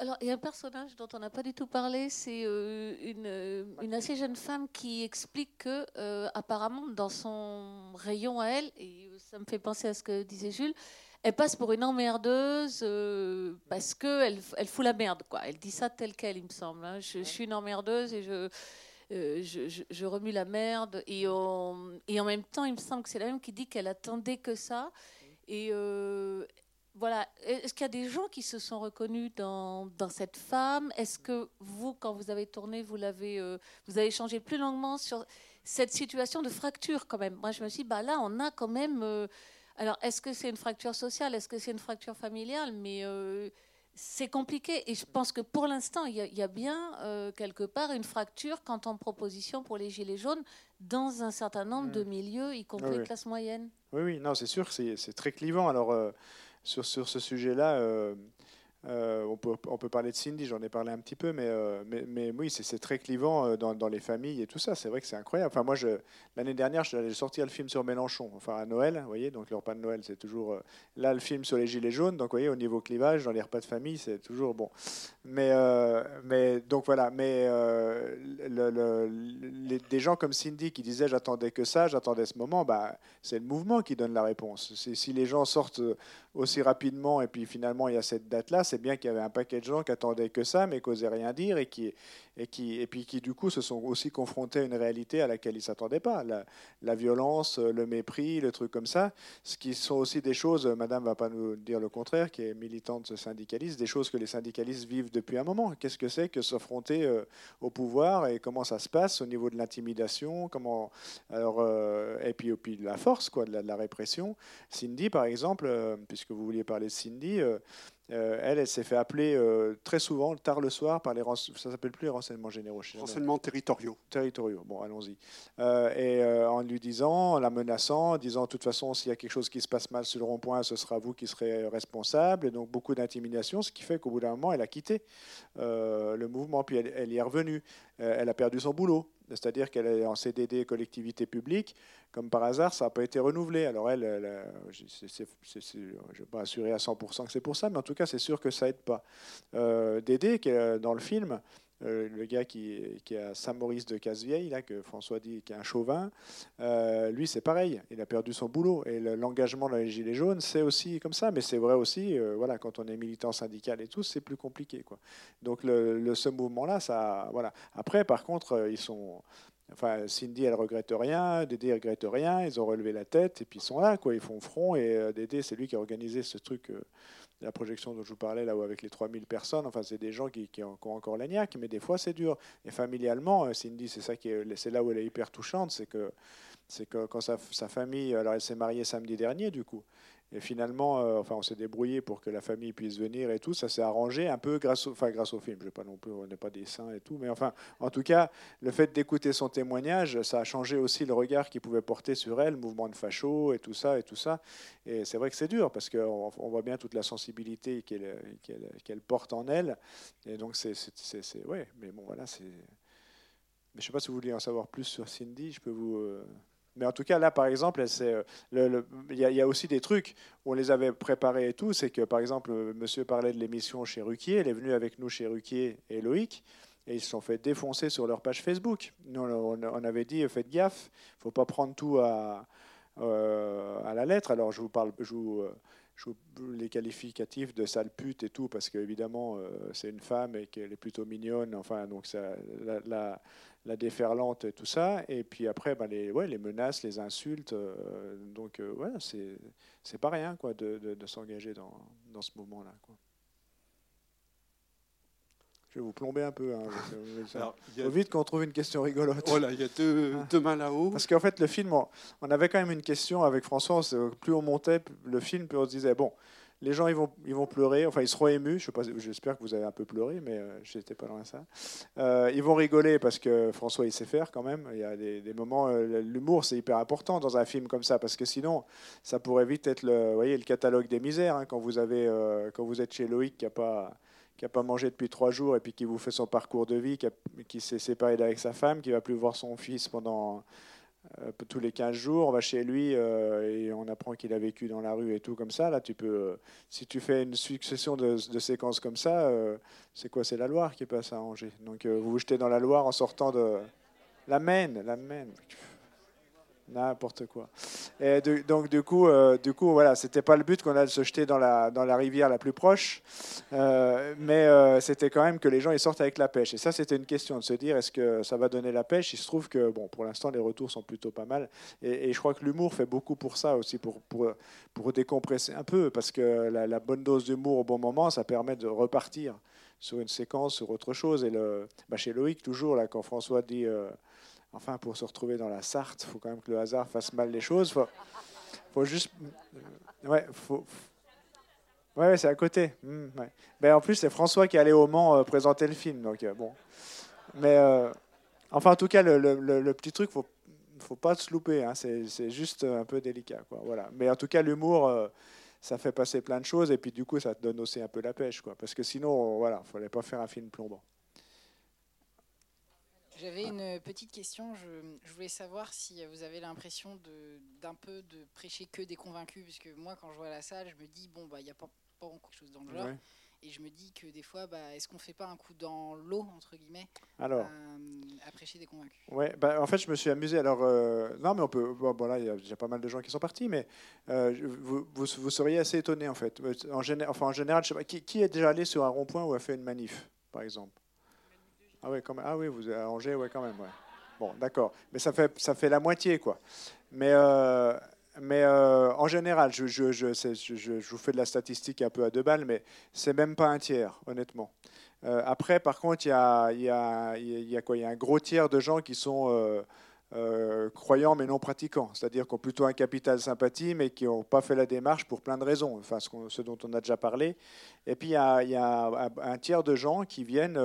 Alors, il y a un personnage dont on n'a pas du tout parlé, c'est euh, une, euh, une assez jeune femme qui explique que, euh, apparemment, dans son rayon à elle, et ça me fait penser à ce que disait Jules, elle passe pour une emmerdeuse euh, parce qu'elle elle fout la merde. Quoi. Elle dit ça tel quel, il me semble. hein. Je, je suis une emmerdeuse et je, euh, je, je- je remue la merde. Et, on- et en même temps, il me semble que c'est la même qui dit qu'elle attendait que ça. Et euh, voilà. Est-ce qu'il y a des gens qui se sont reconnus dans, dans cette femme? Est-ce que vous, quand vous avez tourné, vous l'avez, vous avez échangé plus longuement sur cette situation de fracture quand même? Moi, je me suis dit, bah là, on a quand même. Alors, est-ce que c'est une fracture sociale? Est-ce que c'est une fracture familiale? Mais euh, c'est compliqué. Et je pense que pour l'instant, il y, a- il y a bien euh, quelque part une fracture quant en proposition pour les Gilets jaunes dans un certain nombre de milieux, y compris oui. classe moyenne. Oui, oui, non, c'est sûr, que c'est c'est très clivant. Alors, euh, sur, sur ce sujet-là, euh, on, peut, on peut parler de Cindy, j'en ai parlé un petit peu, mais, euh, mais, mais oui, c'est très clivant euh, dans, les familles et tout ça. C'est vrai que c'est incroyable. Enfin, moi, je- l'année dernière, j'allais sortir le film sur Mélenchon, enfin à Noël, vous voyez, donc le repas de Noël, c'est toujours. là, le film sur les Gilets jaunes, donc vous voyez, au niveau clivage, dans les repas de famille, c'est toujours bon. Mais, euh, mais donc voilà, mais euh, le- le- les- des gens comme Cindy qui disaient j'attendais que ça, j'attendais ce moment, bah, c'est le mouvement qui donne la réponse. Si les gens sortent aussi rapidement et puis finalement il y a cette date-là, c'est bien qu'il y avait un paquet de gens qui attendaient que ça, mais qui n'osaient rien dire et qui, et qui, et puis qui du coup se sont aussi confrontés à une réalité à laquelle ils s'attendaient pas, la, violence, le mépris, le truc comme ça, ce qui sont aussi des choses, Madame va pas nous dire le contraire, qui est militante syndicaliste, des choses que les syndicalistes vivent depuis un moment. Qu'est-ce que c'est que s'affronter euh, au pouvoir et comment ça se passe au niveau de l'intimidation, comment alors euh, et puis, et puis de la force quoi, de la, de la répression. Cindy par exemple, euh, puisque vous vouliez parler de Cindy. Euh, elle, elle s'est fait appeler euh, très souvent, tard le soir, par les ça s'appelle plus les renseignements généraux. jamais. Renseignements territoriaux. Territoriaux. Bon, allons-y. Euh, et en lui disant, en la menaçant, en disant, de toute façon, s'il y a quelque chose qui se passe mal sur le rond-point, ce sera vous qui serez responsable. Et donc beaucoup d'intimidation, ce qui fait qu'au bout d'un moment, elle a quitté le mouvement, puis elle, elle y est revenue. Euh, elle a perdu son boulot. C'est-à-dire qu'elle est en CDD collectivité publique. Comme par hasard, ça n'a pas été renouvelé. Alors elle, euh, je ne vais pas assurer à 100% que c'est pour ça, mais en tout cas, c'est sûr que ça aide pas. Euh, Dédé, est dans le film, euh, le gars qui, qui est à Saint-Maurice de Casevieille, là, que François dit, qui est un chauvin, euh, lui, c'est pareil. Il a perdu son boulot. Et le- l'engagement dans les Gilets jaunes, c'est aussi comme ça. Mais c'est vrai aussi, euh, voilà, quand on est militant syndical et tout, c'est plus compliqué. Quoi. Donc le, ce mouvement-là, ça. Voilà. Après, par contre, ils sont. Enfin, Cindy, elle regrette rien, Dédé regrette rien, ils ont relevé la tête et puis ils sont là, quoi. Ils font front et Dédé, c'est lui qui a organisé ce truc, la projection dont je vous parlais là, où avec les 3000 personnes. Enfin, c'est des gens qui, qui ont, encore la mais des fois c'est dur. Et familialement, euh, Cindy, c'est ça qui est, c'est là où elle est hyper touchante, c'est que c'est que quand sa famille, alors elle s'est mariée samedi dernier du coup, et finalement, euh, enfin on s'est débrouillé pour que la famille puisse venir et tout, ça s'est arrangé un peu grâce au, enfin grâce au film. Je vais pas non plus, on n'est pas des saints et tout, mais enfin, en tout cas, le fait d'écouter son témoignage, ça a changé aussi le regard qu'il pouvait porter sur elle, le mouvement de facho et tout ça et tout ça. Et c'est vrai que c'est dur parce qu'on on voit bien toute la sensibilité qu'elle qu'elle qu'elle porte en elle, et donc c'est, ouais, mais bon voilà, c'est. Mais je sais pas si vous voulez en savoir plus sur Cindy, je peux vous. euh, Mais en tout cas, là, par exemple, euh, il y, a- aussi des trucs où on les avait préparés et tout. C'est que, par exemple, euh, monsieur parlait de l'émission chez Ruquier. Elle est venue avec nous chez Ruquier et Loïc. Et ils se sont fait défoncer sur leur page Facebook. Nous, on, avait dit faites gaffe, il ne faut pas prendre tout à, euh, à la lettre. Alors, je vous parle. Je vous, euh, les qualificatifs de sale pute et tout, parce qu'évidemment, euh, c'est une femme et qu'elle est plutôt mignonne. Enfin, donc, ça, la- la déferlante et tout ça. Et puis après, ben, les, ouais, les menaces, les insultes. euh, donc, euh, ouais, c'est, c'est pas rien quoi, de, de- de s'engager dans, dans ce moment-là. Quoi. Je vais vous plomber un peu. Hein, Alors, a- Faut vite qu'on trouve une question rigolote. Voilà, il y a deux, Ah. deux mains là-haut. Parce qu'en fait, le film, on, on avait quand même une question avec François. Plus on montait le film, plus on se disait bon, les gens ils vont, ils vont pleurer, enfin ils seront émus. J'espère que vous avez un peu pleuré, mais euh, je n'étais pas dans ça. Euh, ils vont rigoler parce que François il sait faire quand même. Il y a des, moments, euh, l'humour c'est hyper important dans un film comme ça parce que sinon ça pourrait vite être le, voyez, le catalogue des misères hein, quand vous avez, quand vous êtes chez Loïc qui a pas qui n'a pas mangé depuis trois jours et puis qui vous fait son parcours de vie, qui, s'est séparé d'avec sa femme, qui va plus voir son fils pendant tous les 15 jours, on va chez lui euh, et on apprend qu'il a vécu dans la rue et tout comme ça. Là, tu peux, euh, si tu fais une succession de, séquences comme ça, euh, c'est quoi? C'est la Loire qui passe à Angers. Donc euh, vous vous jetez dans la Loire en sortant de la Maine, la Maine. N'importe quoi. Et donc du coup, euh, du coup, voilà, c'était pas le but qu'on a de se jeter dans la dans la rivière la plus proche, euh, mais euh, c'était quand même que les gens ils sortent avec la pêche. Et ça, c'était une question de se dire est-ce que ça va donner la pêche? Il se trouve que bon, pour l'instant, les retours sont plutôt pas mal. Et, et je crois que l'humour fait beaucoup pour ça aussi, pour pour pour décompresser un peu, parce que la, la bonne dose d'humour au bon moment, ça permet de repartir sur une séquence, sur autre chose. Et le, bah, chez Loïc, toujours là, quand François dit euh, Enfin, pour se retrouver dans la Sarthe, il faut quand même que le hasard fasse mal les choses. faut, faut juste. euh, Ouais, c'est à côté. Hmm, ouais. Ben, en plus, c'est François qui est allé au Mans euh, présenter le film. Donc, euh, bon. Mais. enfin, en tout cas, le, petit truc, faut, faut pas se louper. hein, c'est juste un peu délicat. Quoi, voilà. Mais en tout cas, l'humour. ça fait passer plein de choses et puis du coup ça te donne aussi un peu la pêche quoi parce que sinon voilà fallait pas faire un film plombant J'avais une petite question. Je, je voulais savoir si vous avez l'impression d'un peu de prêcher que des convaincus, puisque moi, quand je vois la salle, je me dis bon bah il n'y a pas, pas de choses dans le genre, Ouais. et je me dis que des fois, bah, est-ce qu'on fait pas un coup dans l'eau entre guillemets, Alors. à, à prêcher des convaincus? Ouais, bah, en fait, je me suis amusé. Alors, euh, non, mais on peut. Bon, bon, là, il y a déjà pas mal de gens qui sont partis, mais euh, vous, vous, vous seriez assez étonné, en fait. En, géné- enfin, en général, je sais pas, qui, qui est déjà allé sur un rond-point ou a fait une manif, par exemple? Ah oui, quand même. Ah vous à Angers, ouais, quand même. Bon, d'accord. Mais ça fait, ça fait la moitié, quoi. Mais, euh, mais euh, en général, je, je, je, je- vous fais de la statistique un peu à deux balles, mais c'est même pas un tiers, honnêtement. Euh, après, par contre, il y a, y, a, y a y a un gros tiers de gens qui sont croyants mais non pratiquants, c'est-à-dire qui ont plutôt un capital sympathie, mais qui n'ont pas fait la démarche pour plein de raisons, enfin, ce, ce dont on a déjà parlé. Et puis, il y a, un, tiers de gens qui viennent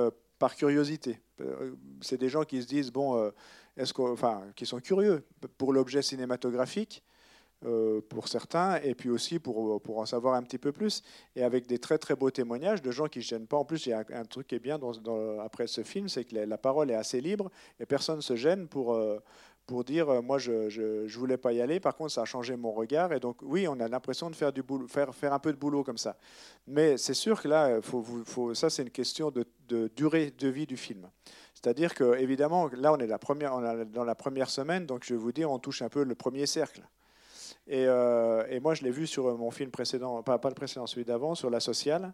par curiosité. Euh, C'est des gens qui se disent, bon, euh, est-ce qu'on- enfin, qui sont curieux pour l'objet cinématographique, euh, pour certains, et puis aussi pour, pour en savoir un petit peu plus, et avec des très très beaux témoignages de gens qui ne gênent pas. En plus, il y a un, truc qui est bien dans, après ce film, c'est que la, parole est assez libre, et personne ne se gêne pour, pour dire, euh, moi, je ne voulais pas y aller, par contre, ça a changé mon regard, et donc oui, on a l'impression de faire, du boulot, faire, faire un peu de boulot comme ça. Mais c'est sûr que là, faut, vous- faut, ça, c'est une question de, de durée de vie du film. C'est-à-dire que, évidemment, là, on est la première, on est dans la première semaine, donc je vais vous dire, on touche un peu le premier cercle. Et, euh, et moi, je l'ai vu sur mon film précédent, pas, pas le précédent, celui d'avant, sur la sociale,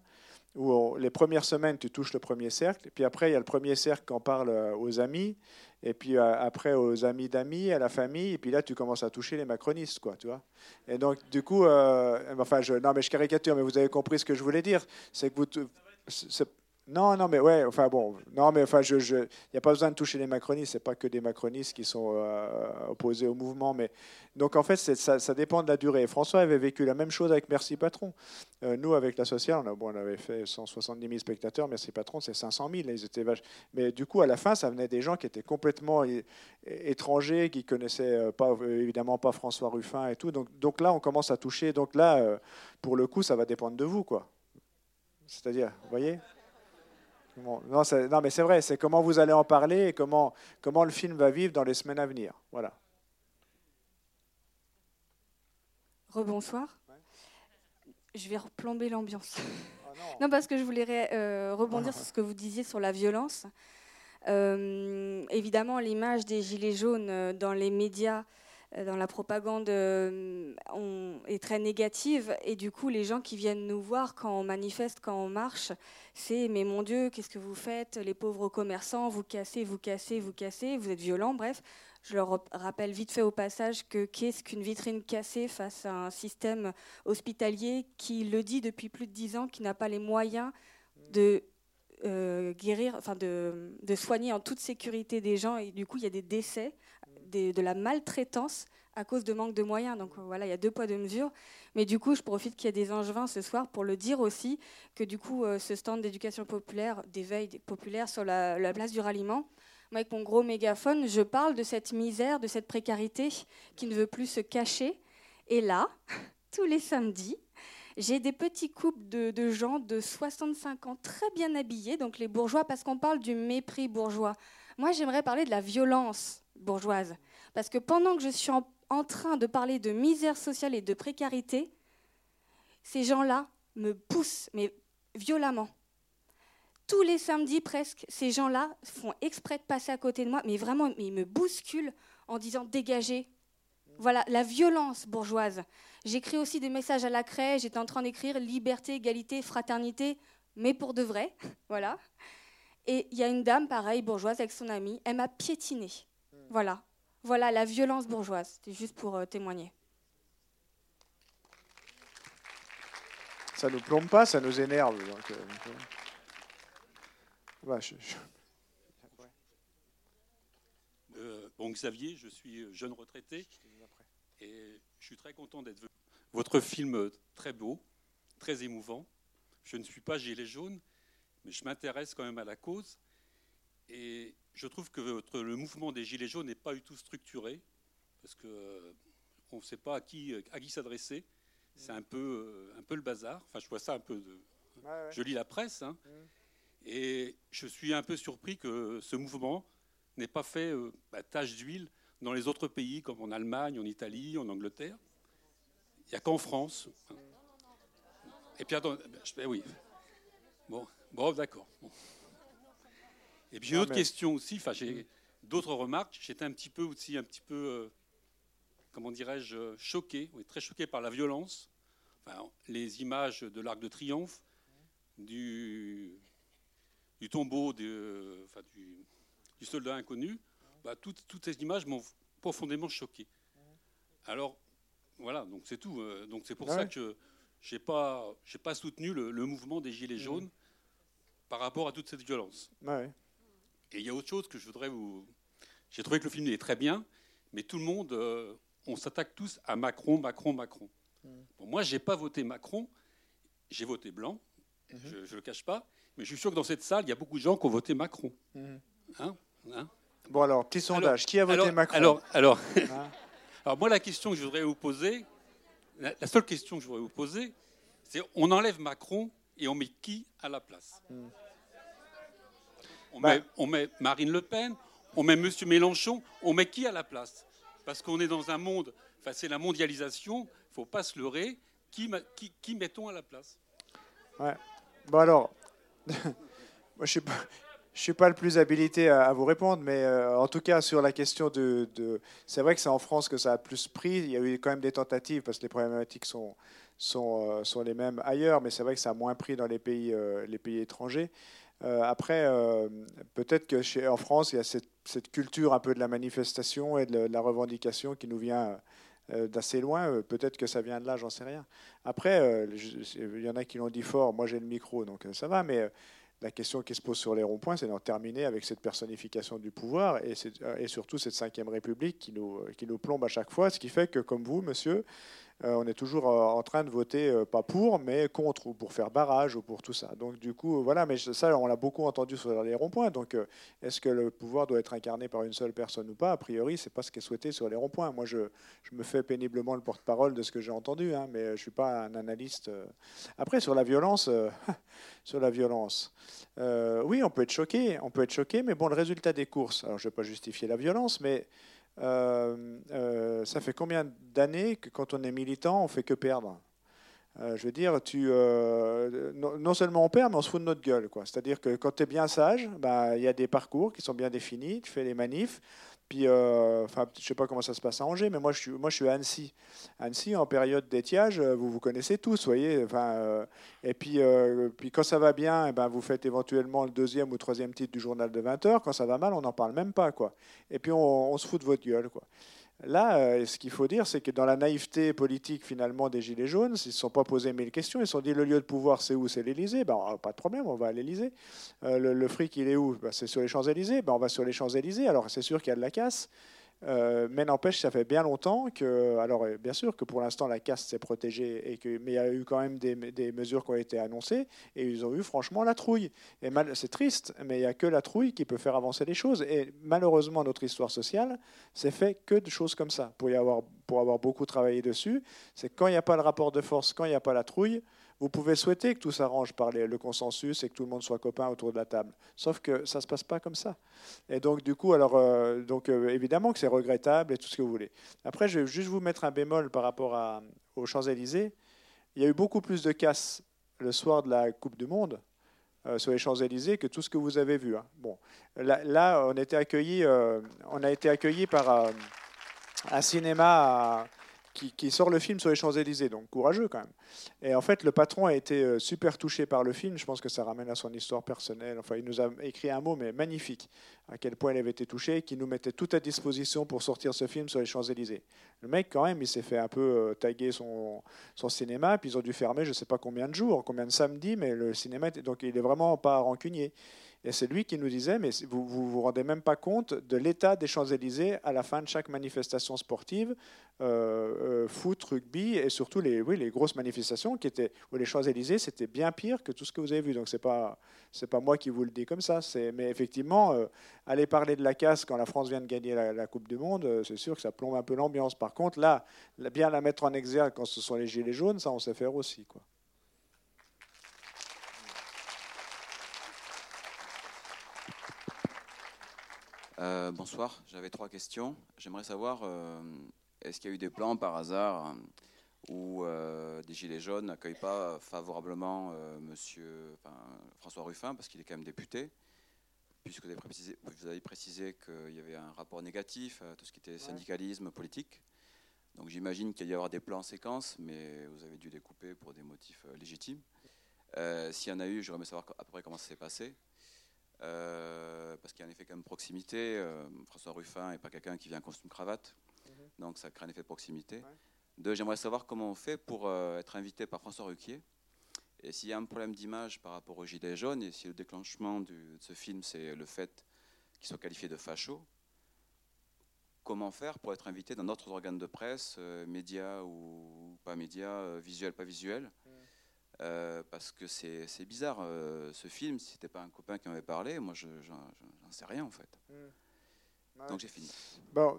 où les premières semaines, tu touches le premier cercle, puis après, il y a le premier cercle qu'on parle euh, aux amis, et puis euh, après aux amis d'amis, à la famille, et puis là, tu commences à toucher les macronistes, quoi, tu vois. Et donc, du coup, euh, enfin, je, non, mais je caricature, mais vous avez compris ce que je voulais dire, c'est que vous, non, non, mais ouais, enfin bon, non, mais enfin, il n'y a pas besoin de toucher les macronistes, c'est pas que des macronistes qui sont euh, opposés au mouvement, mais donc en fait, ça, dépend de la durée. François avait vécu la même chose avec Merci Patron. Euh, nous, avec la sociale, on, avait fait 170 000 spectateurs, Merci Patron, c'est 500 000, ils étaient vaches. Mais du coup, à la fin, ça venait des gens qui étaient complètement étrangers, qui connaissaient euh, pas, évidemment pas François Ruffin et tout. Donc, donc là, on commence à toucher. Donc là, pour le coup, ça va dépendre de vous, quoi. C'est-à-dire, vous voyez? Bon, non, non, mais c'est vrai, c'est comment vous allez en parler et comment, comment le film va vivre dans les semaines à venir. Voilà. Rebonsoir. Je vais replomber l'ambiance. Oh non. parce que je voulais euh, rebondir sur ce que vous disiez sur la violence. Euh, évidemment, l'image des gilets jaunes euh, dans les médias, dans la propagande, euh, on- est très négative. Et du coup, les gens qui viennent nous voir quand on manifeste, quand on marche, c'est mais mon Dieu, qu'est-ce que vous faites? Les pauvres commerçants, vous cassez, vous cassez, vous cassez, vous êtes violents, bref. Je leur rappelle vite fait au passage que qu'est-ce qu'une vitrine cassée face à un système hospitalier qui le dit depuis plus de dix ans, qui n'a pas les moyens de euh, guérir, enfin de soigner en toute sécurité des gens et du coup il y a des décès, de la maltraitance à cause de manque de moyens. Donc euh, voilà, il y a deux poids deux mesures. Mais du coup, je profite qu'il y ait des angevins ce soir pour le dire aussi que du coup euh, ce stand d'éducation populaire, d'éveil populaire sur la, la place du ralliement. Moi, avec mon gros mégaphone, je parle de cette misère, de cette précarité qui ne veut plus se cacher. Et là, tous les samedis, j'ai des petits couples de gens de 65 ans très bien habillés, donc les bourgeois, parce qu'on parle du mépris bourgeois. Moi, j'aimerais parler de la violence bourgeoise. Parce que pendant que je suis en, train de parler de misère sociale et de précarité, ces gens-là me poussent, mais violemment. Tous les samedis presque, ces gens-là font exprès de passer à côté de moi, mais vraiment, ils me bousculent en disant dégagez. Voilà, la violence bourgeoise. J'écris aussi des messages à la craie, j'étais en train d'écrire liberté, égalité, fraternité, mais pour de vrai. Voilà. Et il y a une dame, pareil, bourgeoise, avec son amie, elle m'a piétinée. Voilà. Voilà la violence bourgeoise. C'était juste pour euh, témoigner. Ça nous plombe pas, ça nous énerve. donc, euh, donc, euh. Ouais, je- je- Euh, bon, Xavier, je suis jeune retraité et je suis très content d'être venu. Votre film très beau, très émouvant. Je ne suis pas gilet jaune, mais je m'intéresse quand même à la cause. Et je trouve que votre- le mouvement des gilets jaunes n'est pas du tout structuré, parce que euh, ne sait pas à qui, à qui s'adresser. C'est un peu, euh, un peu le bazar. Enfin, je vois ça un peu. De... ouais. Je lis la presse, hein. et je suis un peu surpris que ce mouvement n'ait pas fait euh, bah, tache d'huile dans les autres pays, comme en Allemagne, en Italie, en Angleterre. Il n'y a qu'en France. Et puis, attends, je- ben oui. Bon, bon d'accord. Bon. Et puis, j'ai une Non, autre mais- question aussi. Enfin, j'ai d'autres remarques. J'étais un petit peu aussi, un petit peu, euh, comment dirais-je, choqué, oui, très choqué par la violence. Enfin, les images de l'Arc de Triomphe, du, du tombeau de- enfin, du, du soldat inconnu, bah, toutes, toutes ces images m'ont profondément choqué. Alors, voilà, donc c'est tout. Euh, Donc c'est pour ça que je n'ai pas, j'ai pas soutenu le, le mouvement des Gilets jaunes par rapport à toute cette violence. Ouais. Et il y a autre chose que je voudrais vous. J'ai trouvé que le film est très bien, mais tout le monde, euh, on s'attaque tous à Macron, Macron, Macron. Bon, moi, j'ai pas voté Macron, j'ai voté blanc, je ne le cache pas, mais je suis sûr que dans cette salle, il y a beaucoup de gens qui ont voté Macron. Mhm. Hein Hein Bon alors, petit sondage. Qui a voté alors, Macron alors, alors, Hein alors, moi, la question que je voudrais vous poser, la, la seule question que je voudrais vous poser, c'est on enlève Macron et on met qui à la place? On, Bah. met, on met Marine Le Pen, on met Monsieur Mélenchon, on met qui à la place? Parce qu'on est dans un monde, enfin c'est la mondialisation, il faut pas se leurrer. Qui, qui, qui mettons à la place? Ouais. Bon alors, moi je suis pas, je suis pas le plus habilité à, à vous répondre, mais euh, en tout cas sur la question de, de- c'est vrai que c'est en France que ça a plus pris. Il y a eu quand même des tentatives parce que les problématiques sont sont, euh, sont les mêmes ailleurs, mais c'est vrai que ça a moins pris dans les pays euh, les pays étrangers. Euh, après, euh, peut-être que chez, en France, il y a cette, culture un peu de la manifestation et de la, revendication qui nous vient euh, d'assez loin. Peut-être que ça vient de là, j'en sais rien. Après, il y en a qui l'ont dit fort. Moi, j'ai le micro, donc ça va. Mais la question qui se pose sur les ronds-points, c'est d'en terminer avec cette personnification du pouvoir et, surtout cette cinquième République qui nous, plombe à chaque fois. Ce qui fait que, comme vous, monsieur, on est toujours euh, en train de voter euh, pas pour, mais contre, ou pour faire barrage, ou pour tout ça. Donc du coup, euh, voilà, mais ça, on l'a beaucoup entendu sur les ronds-points. Donc euh, est-ce que le pouvoir doit être incarné par une seule personne ou pas? A priori, c'est pas ce qui est souhaité sur les ronds-points. Moi, je, me fais péniblement le porte-parole de ce que j'ai entendu, hein, mais euh, je suis pas un analyste. euh. Après, sur la violence, euh, sur la violence, euh, oui, on peut être choqué, on peut être choqué, mais bon, le résultat des courses. Alors, je vais pas justifier la violence, mais euh, euh, ça fait combien d'années que quand on est militant, on fait que perdre? Euh, Je veux dire, tu, non, seulement on perd, mais on se fout de notre gueule. C'est-à-dire que quand tu es bien sage, bah, il y a des parcours qui sont bien définis, tu fais les manifs. Puis, euh, enfin, je sais pas comment ça se passe à Angers, mais moi, je suis, moi, je suis à Annecy. Annecy, en période d'étiage, euh, vous vous connaissez tous, voyez. Enfin, euh, et puis, puis, quand ça va bien, eh ben, vous faites éventuellement le deuxième ou troisième titre du journal de 20 heures. Quand ça va mal, on n'en parle même pas, quoi. Et puis, on, on se fout de votre gueule, quoi. Là, euh, ce qu'il faut dire, c'est que dans la naïveté politique finalement des Gilets jaunes, ils ne se sont pas posé mille questions. Ils se sont dit le lieu de pouvoir, c'est où? C'est l'Élysée. Ben, euh, pas de problème, on va à l'Élysée. Euh, le, le fric, il est où? Ben, C'est sur les Champs-Élysées. Ben, on va sur les Champs-Élysées. Alors, c'est sûr qu'il y a de la casse. Euh, mais n'empêche, ça fait bien longtemps que. Alors, euh, bien sûr que pour l'instant, la casse s'est protégée, et que, mais il y a eu quand même des, mesures qui ont été annoncées, et ils ont eu franchement la trouille. Et c'est triste, mais il n'y a que la trouille qui peut faire avancer les choses. Et malheureusement, notre histoire sociale, c'est fait que de choses comme ça. Pour, y avoir, pour avoir beaucoup travaillé dessus, c'est quand il n'y a pas le rapport de force, quand il n'y a pas la trouille, vous pouvez souhaiter que tout s'arrange par le consensus et que tout le monde soit copain autour de la table. Sauf que ça ne se passe pas comme ça. Et donc, du coup, alors, euh, donc, euh, évidemment que c'est regrettable et tout ce que vous voulez. Après, je vais juste vous mettre un bémol par rapport aux Champs-Élysées. Il y a eu beaucoup plus de casse le soir de la Coupe du Monde euh, sur les Champs-Élysées que tout ce que vous avez vu. hein. Bon, là, on, a été accueillis par un cinéma à- qui, sort le film sur les Champs-Élysées, donc courageux quand même. Et en fait, le patron a été euh, super touché par le film. Je pense que ça ramène à son histoire personnelle. Enfin, il nous a écrit un mot, mais magnifique, à quel point il avait été touché, qui nous mettait tout à disposition pour sortir ce film sur les Champs-Élysées. Le mec, quand même, il s'est fait un peu euh, taguer son, cinéma, puis ils ont dû fermer je ne sais pas combien de jours, combien de samedis, mais le cinéma, donc il est vraiment pas rancunier. Et c'est lui qui nous disait, mais vous vous vous rendez même pas compte de l'état des Champs-Élysées à la fin de chaque manifestation sportive, euh, euh, foot, rugby, et surtout les, oui, les grosses manifestations qui étaient, où les Champs-Élysées, c'était bien pire que tout ce que vous avez vu. Donc c'est pas, c'est pas moi qui vous le dis comme ça. Mais effectivement, euh, aller parler de la casse quand la France vient de gagner la, la Coupe du Monde, c'est sûr que ça plombe un peu l'ambiance. Par contre, là, bien la mettre en exergue quand ce sont les gilets jaunes, ça on sait faire aussi, quoi. Euh, bonsoir, j'avais trois questions. J'aimerais savoir, euh, est-ce qu'il y a eu des plans par hasard euh, où euh, des Gilets jaunes n'accueillent pas favorablement monsieur, enfin, François Ruffin, parce qu'il est quand même député, puisque vous avez précisé, qu'il y avait un rapport négatif à tout ce qui était syndicalisme, politique. Donc j'imagine qu'il y a avoir des plans séquences, mais vous avez dû les couper pour des motifs légitimes. S'il y en a eu, j'aimerais savoir à peu près comment ça s'est passé. Euh, parce qu'il y a un effet quand même proximité. Euh, François Ruffin n'est pas quelqu'un qui vient en costume cravate, donc ça crée un effet de proximité. Deux, j'aimerais savoir comment on fait pour euh, être invité par François Ruquier. Et s'il y a un problème d'image par rapport au gilet jaune, et si le déclenchement du- de ce film, c'est le fait qu'il soit qualifié de facho, comment faire pour être invité dans d'autres organes de presse, médias ou pas médias, visuels, pas visuels Euh, Parce que c'est bizarre, euh, ce film, si c'était pas un copain qui m'avait parlé, moi je j'en j'en sais rien en fait. Donc j'ai fini. Bon,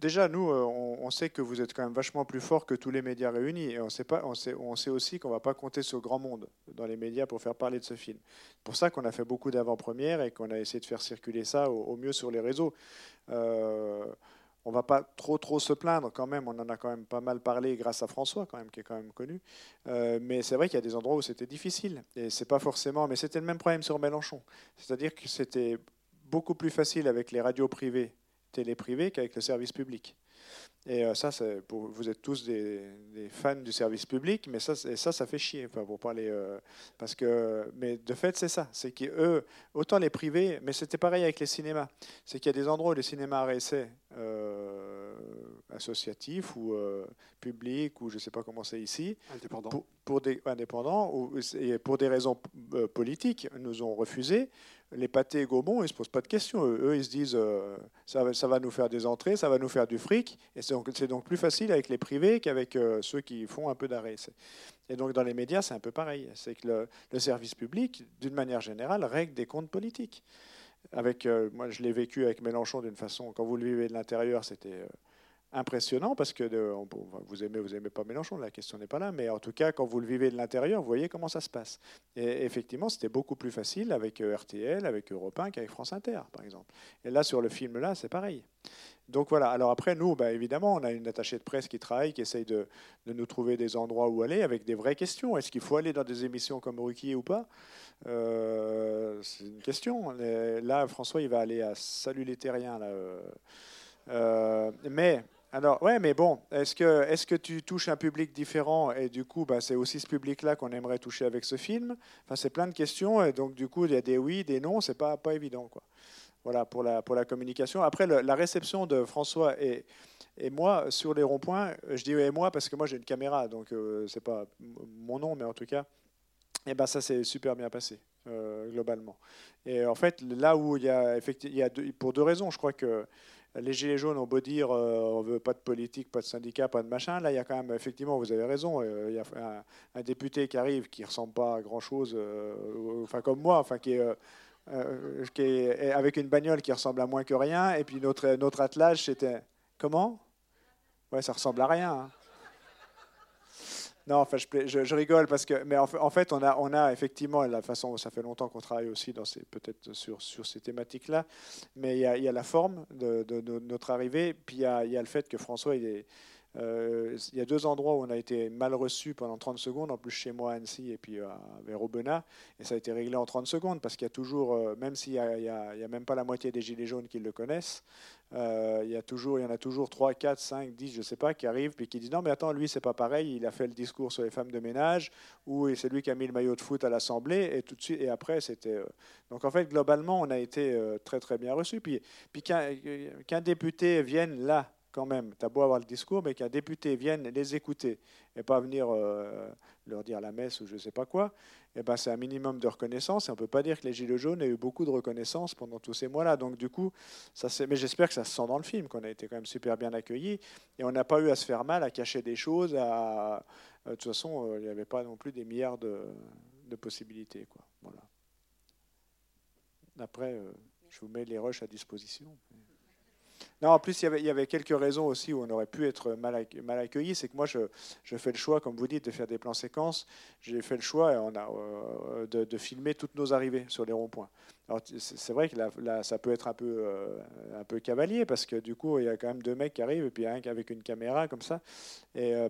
déjà, nous, euh, on, on sait que vous êtes quand même vachement plus fort que tous les médias réunis. Et on sait, pas, on sait, on sait aussi qu'on va pas compter sur grand monde dans les médias pour faire parler de ce film. C'est pour ça qu'on a fait beaucoup d'avant-premières et qu'on a essayé de faire circuler ça au, au mieux sur les réseaux. Euh, on va pas trop trop se plaindre quand même. On en a quand même pas mal parlé grâce à François quand même, qui est quand même connu. Euh, mais c'est vrai qu'il y a des endroits où c'était difficile. Et c'est pas forcément. Mais c'était le même problème sur Mélenchon. C'est-à-dire que c'était beaucoup plus facile avec les radios privées, télé privées, qu'avec le service public. Et euh, ça, c'est pour, vous êtes tous des, des fans du service public, mais ça, ça, ça fait chier, enfin, pour parler, euh, parce que, mais de fait, c'est ça, c'est qu'eux, autant les privés, mais c'était pareil avec les cinémas, c'est qu'il y a des endroits où les cinémas essai euh, associatifs ou euh, publics ou je sais pas comment c'est ici, Indépendants. pour, pour des indépendants ou et pour des raisons politiques, nous ont refusé. Les pâtés et Gaumont, ils ne se posent pas de questions. Eux, ils se disent euh, ça, va, nous faire des entrées, ça va nous faire du fric. Et c'est donc, donc plus facile avec les privés qu'avec euh, ceux qui font un peu d'arrêt. Et donc dans les médias, c'est un peu pareil. C'est que le, service public, d'une manière générale, règle des comptes politiques. Avec, euh, moi, je l'ai vécu avec Mélenchon d'une façon, quand vous le vivez de l'intérieur, c'était impressionnant parce que vous aimez, vous aimez pas Mélenchon, la question n'est pas là, mais en tout cas, quand vous le vivez de l'intérieur, vous voyez comment ça se passe. Et effectivement, c'était beaucoup plus facile avec euh, RTL, avec Europe 1 qu'avec France Inter, par exemple. Et là, sur le film là, c'est pareil. Donc voilà. Alors après, nous, bah, évidemment, on a une attachée de presse qui travaille, qui essaye de, de nous trouver des endroits où aller avec des vraies questions. Est-ce qu'il faut aller dans des émissions comme Ruquier ou pas? Euh, C'est une question. Là, François, il va aller à Salut les Terriens. Là. Euh, mais alors, ouais, mais bon, est-ce que, est-ce que tu touches un public différent et du coup, bah, c'est aussi ce public-là qu'on aimerait toucher avec ce film? Enfin, c'est plein de questions et donc du coup, il y a des oui, des non, c'est pas pas évident, quoi. Voilà pour la pour la communication. Après, la réception de François et et moi sur les ronds-points, je dis et moi parce que moi j'ai une caméra, donc euh, c'est pas mon nom, mais en tout cas, et ben ça s'est super bien passé euh, globalement. Et en fait, là où il y a effectivement, il y a pour deux raisons, je crois que les Gilets jaunes ont beau dire euh, on veut pas de politique, pas de syndicat, pas de machin. Là, il y a quand même, effectivement, vous avez raison, euh, il y a un, député qui arrive qui ressemble pas à grand chose, enfin comme moi, enfin qui est, euh, euh, est avec une bagnole qui ressemble à moins que rien. Et puis notre, notre attelage, c'était. Comment? Ouais, ça ressemble à rien. hein. Non, je, je- rigole parce que, mais en fait, on a, on a effectivement la façon. Ça fait longtemps qu'on travaille aussi dans ces, peut-être sur, sur ces thématiques-là, mais il y, a, il y a la forme de notre arrivée, puis il y a, il y a le fait que François, il est, euh, il y a deux endroits où on a été mal reçu pendant 30 secondes, en plus chez moi à Annecy et puis à, vers Aubenas, et ça a été réglé en 30 secondes parce qu'il y a toujours, euh, même s'il n'y a, même pas la moitié des gilets jaunes qui le connaissent, euh, il y y en a toujours 3, 4, 5, 10, je sais pas, qui arrivent puis qui disent non mais attends, lui c'est pas pareil, il a fait le discours sur les femmes de ménage ou c'est lui qui a mis le maillot de foot à l'Assemblée et tout de suite et après c'était euh, donc en fait globalement on a été euh, très très bien reçu puis puis qu'un député vienne là quand même, tu as beau avoir le discours, mais qu'un député vienne les écouter et pas venir euh, leur dire la messe ou je sais pas quoi, eh ben, c'est un minimum de reconnaissance. Et on ne peut pas dire que les Gilets jaunes aient eu beaucoup de reconnaissance pendant tous ces mois-là. Donc, du coup, ça, mais j'espère que ça se sent dans le film, qu'on a été quand même super bien accueillis. Et on n'a pas eu à se faire mal, à cacher des choses. À... euh, De toute façon, euh, il n'y avait pas non plus des milliards de, possibilités. Quoi. Voilà. Après, je vous mets les rushs à disposition. Non, en plus, il y, avait, quelques raisons aussi où on aurait pu être mal, acc- mal accueilli. C'est que moi, je, fais le choix, comme vous dites, de faire des plans séquences. J'ai fait le choix on a, euh, de, filmer toutes nos arrivées sur les ronds-points. C'est vrai que là, ça peut être un peu, euh, un peu cavalier parce que du coup, il y a quand même deux mecs qui arrivent et puis un avec une caméra comme ça. Et euh,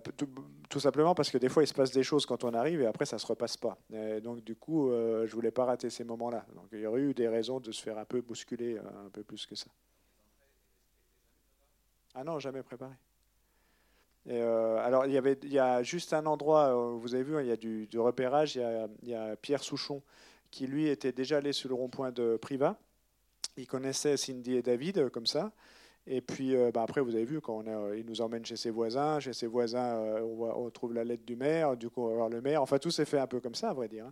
tout, simplement parce que des fois, il se passe des choses quand on arrive et après, ça se repasse pas. Donc, du coup, je voulais pas rater ces moments-là. Donc, il y aurait eu des raisons de se faire un peu bousculer un peu plus que ça. Ah non, jamais préparé. Euh, alors, il y, avait, il y a juste un endroit, euh, vous avez vu, hein, il y a du, repérage, il y a, Pierre Souchon qui lui était déjà allé sur le rond-point de Priva. Il connaissait Cindy et David euh, comme ça. Et puis bah, après, vous avez vu, quand on il nous emmène chez ses voisins, chez ses voisins, on, trouve la lettre du maire, du coup on va voir le maire. Enfin, tout s'est fait un peu comme ça, à vrai dire.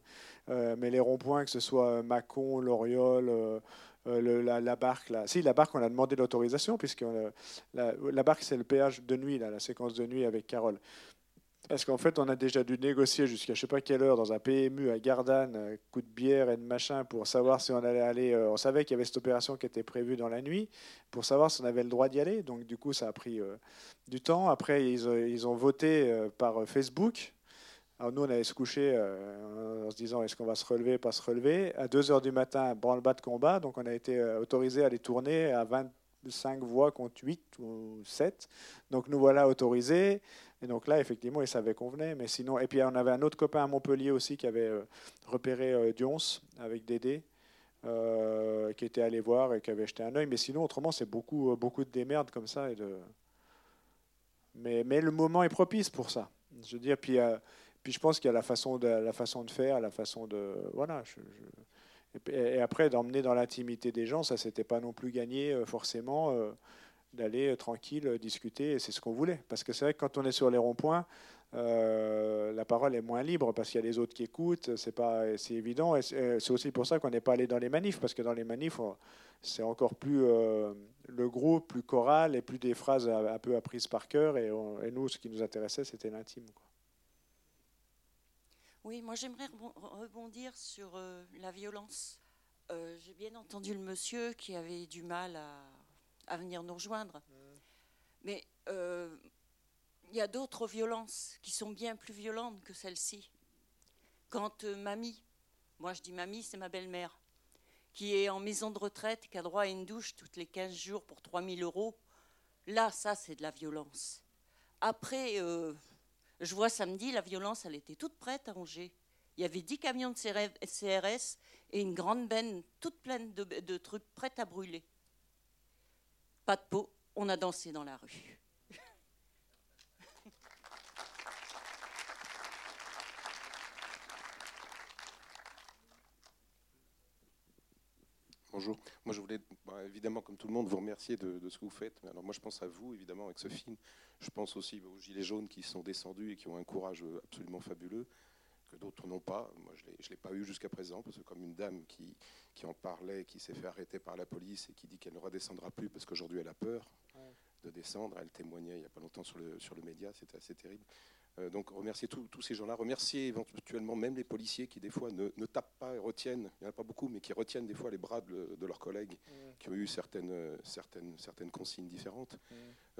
hein. Mais les ronds-points, que ce soit Mâcon, Loriol, le- la, barque. Si, la barque, on a demandé l'autorisation, puisque a- la, barque, c'est le péage de nuit, la séquence de nuit avec Carole. Parce qu'en fait, on a déjà dû négocier jusqu'à je sais pas quelle heure dans un PMU à Gardanne, euh, coup de bière et de machin, pour savoir si on allait aller. euh, on savait qu'il y avait cette opération qui était prévue dans la nuit, pour savoir si on avait le droit d'y aller. Donc, du coup, ça a pris euh, du temps. Après, ils, ont- voté euh, par euh, Facebook. Alors, nous, on allait se coucher euh, en se disant est-ce qu'on va se relever, pas se relever? À 2 heures du matin, branle-bas de combat. Donc, on a été euh, autorisé à les tourner à 25 voix contre 8 ou 7. Donc, nous voilà autorisés. Et donc là, effectivement, ils savaient qu'on venait. Mais sinon, et puis on avait un autre copain à Montpellier aussi qui avait euh, repéré Dions avec Dédé, euh, qui était allé voir et qui avait jeté un œil. Mais sinon, autrement, c'est beaucoup, beaucoup de démerdes comme ça. Mais, le moment est propice pour ça. Je veux dire, puis, puis je pense qu'il y a la façon de, faire, la façon de. Voilà. Et, après, d'emmener dans l'intimité des gens, ça, c'était pas non plus gagné euh, forcément. euh, d'aller euh, tranquille discuter, et c'est ce qu'on voulait. Parce que c'est vrai que quand on est sur les ronds-points, la parole est moins libre parce qu'il y a les autres qui écoutent, c'est pas, c'est évident. Et c'est aussi pour ça qu'on n'est pas allé dans les manifs, parce que dans les manifs, c'est encore plus le groupe, plus choral et plus des phrases un peu apprises par cœur. Et, nous, ce qui nous intéressait, c'était l'intime. Oui, moi j'aimerais rebon- rebondir sur euh, la violence. Euh, J'ai bien entendu le monsieur qui avait du mal à, à venir nous rejoindre. Mais euh, il y a d'autres violences qui sont bien plus violentes que celle-ci. Quand mamie, moi je dis mamie, c'est ma belle-mère, qui est en maison de retraite, qui a droit à une douche toutes les 15 jours pour 3000 euros, là, ça c'est de la violence. Après, je vois samedi, la violence, elle était toute prête à Angers. Il y avait 10 camions de CRS et une grande benne toute pleine de, de trucs prêts à brûler. Pas de peau, on a dansé dans la rue. Bonjour. Moi, je voulais bah, évidemment, comme tout le monde, vous remercier de, de ce que vous faites. Mais alors, moi, je pense à vous, évidemment, avec ce film. Je pense aussi aux Gilets jaunes qui sont descendus et qui ont un courage euh, absolument fabuleux, que d'autres n'ont pas. Moi, je ne l'ai pas eu jusqu'à présent, parce que comme une dame qui, qui en parlait, qui s'est fait arrêter par la police et qui dit qu'elle ne redescendra plus parce qu'aujourd'hui, elle a peur de descendre. Elle témoignait il n'y a pas longtemps sur le, sur le média, c'était assez terrible. Euh, donc remercier tous ces gens-là, remercier éventuellement même les policiers qui des fois ne, ne tapent pas et retiennent, il n'y en a pas beaucoup, mais qui retiennent des fois les bras de, de leurs collègues qui ont eu certaines, euh, certaines, certaines consignes différentes.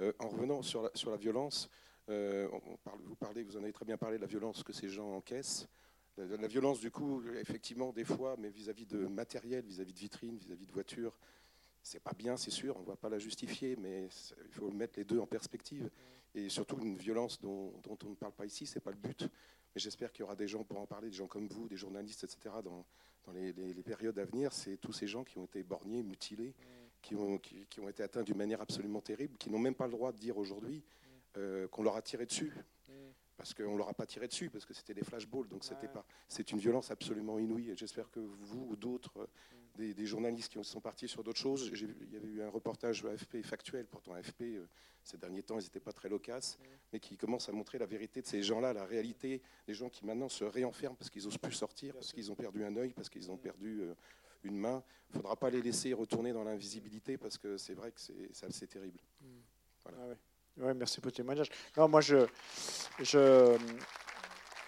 Euh, en revenant sur la, sur la violence, euh, on- on parle, vous, parlez, vous en avez très bien parlé de la violence que ces gens encaissent. La, la violence, du coup, effectivement, des fois, mais vis-à-vis de matériel, vis-à-vis de vitrines, vis-à-vis de voitures, c'est pas bien, c'est sûr, on ne va pas la justifier, mais il faut mettre les deux en perspective. Et surtout, une violence dont, dont on ne parle pas ici, c'est pas le but. Mais j'espère qu'il y aura des gens pour en parler, des gens comme vous, des journalistes, etc., dans, dans les, les- les périodes à venir. C'est tous ces gens qui ont été borgnés, mutilés, qui, ont, qui, qui ont été atteints d'une manière absolument terrible, qui n'ont même pas le droit de dire aujourd'hui euh, qu'on leur a tiré dessus. Parce qu'on ne leur a pas tiré dessus, parce que c'était des flashballs. Donc c'était pas. C'est une violence absolument inouïe. Et j'espère que vous ou d'autres, euh, des, des journalistes qui sont partis sur d'autres choses, il y avait eu un reportage AFP factuel. Pourtant, AFP, euh, ces derniers temps, ils n'étaient pas très loquaces, mais qui commence à montrer la vérité de ces gens-là, la réalité des gens qui maintenant se réenferment parce qu'ils n'osent plus sortir, parce qu'ils ont perdu un œil, parce qu'ils ont perdu euh, une main. Il ne faudra pas les laisser retourner dans l'invisibilité parce que c'est vrai que c'est terrible. Voilà. Ah ouais. Ouais, merci pour le témoignage. Non, moi, je, je,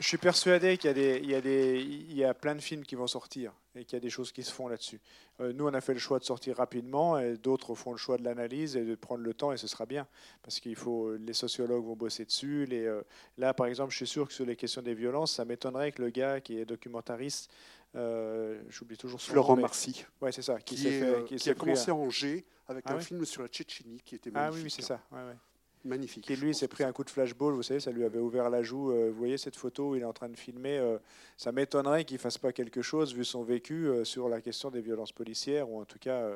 je suis persuadé qu'il y, a des- il y, a des- il y a plein de films qui vont sortir et qu'il y a des choses qui se font là-dessus. Euh, nous, on a fait le choix de sortir rapidement et d'autres font le choix de l'analyse et de prendre le temps et ce sera bien parce qu'il faut les sociologues vont bosser dessus. Les, euh, là, par exemple, je suis sûr que sur les questions des violences, ça m'étonnerait que le gars qui est documentariste, euh, j'oublie toujours son Florent nom, mais- Marcy. Ouais, c'est ça. Qui, s'est est, fait- euh, qui qui s'est a commencé à Angers avec Ah un film sur la Tchétchénie qui était Ah magnifique. oui, oui, c'est ça. Ouais, ouais. Magnifique. Lui s'est pris un coup de flashball, vous savez, ça lui avait ouvert la joue. euh, vous voyez cette photo où il est en train de filmer. euh, ça m'étonnerait qu'il fasse pas quelque chose vu son vécu euh, sur la question des violences policières ou en tout cas.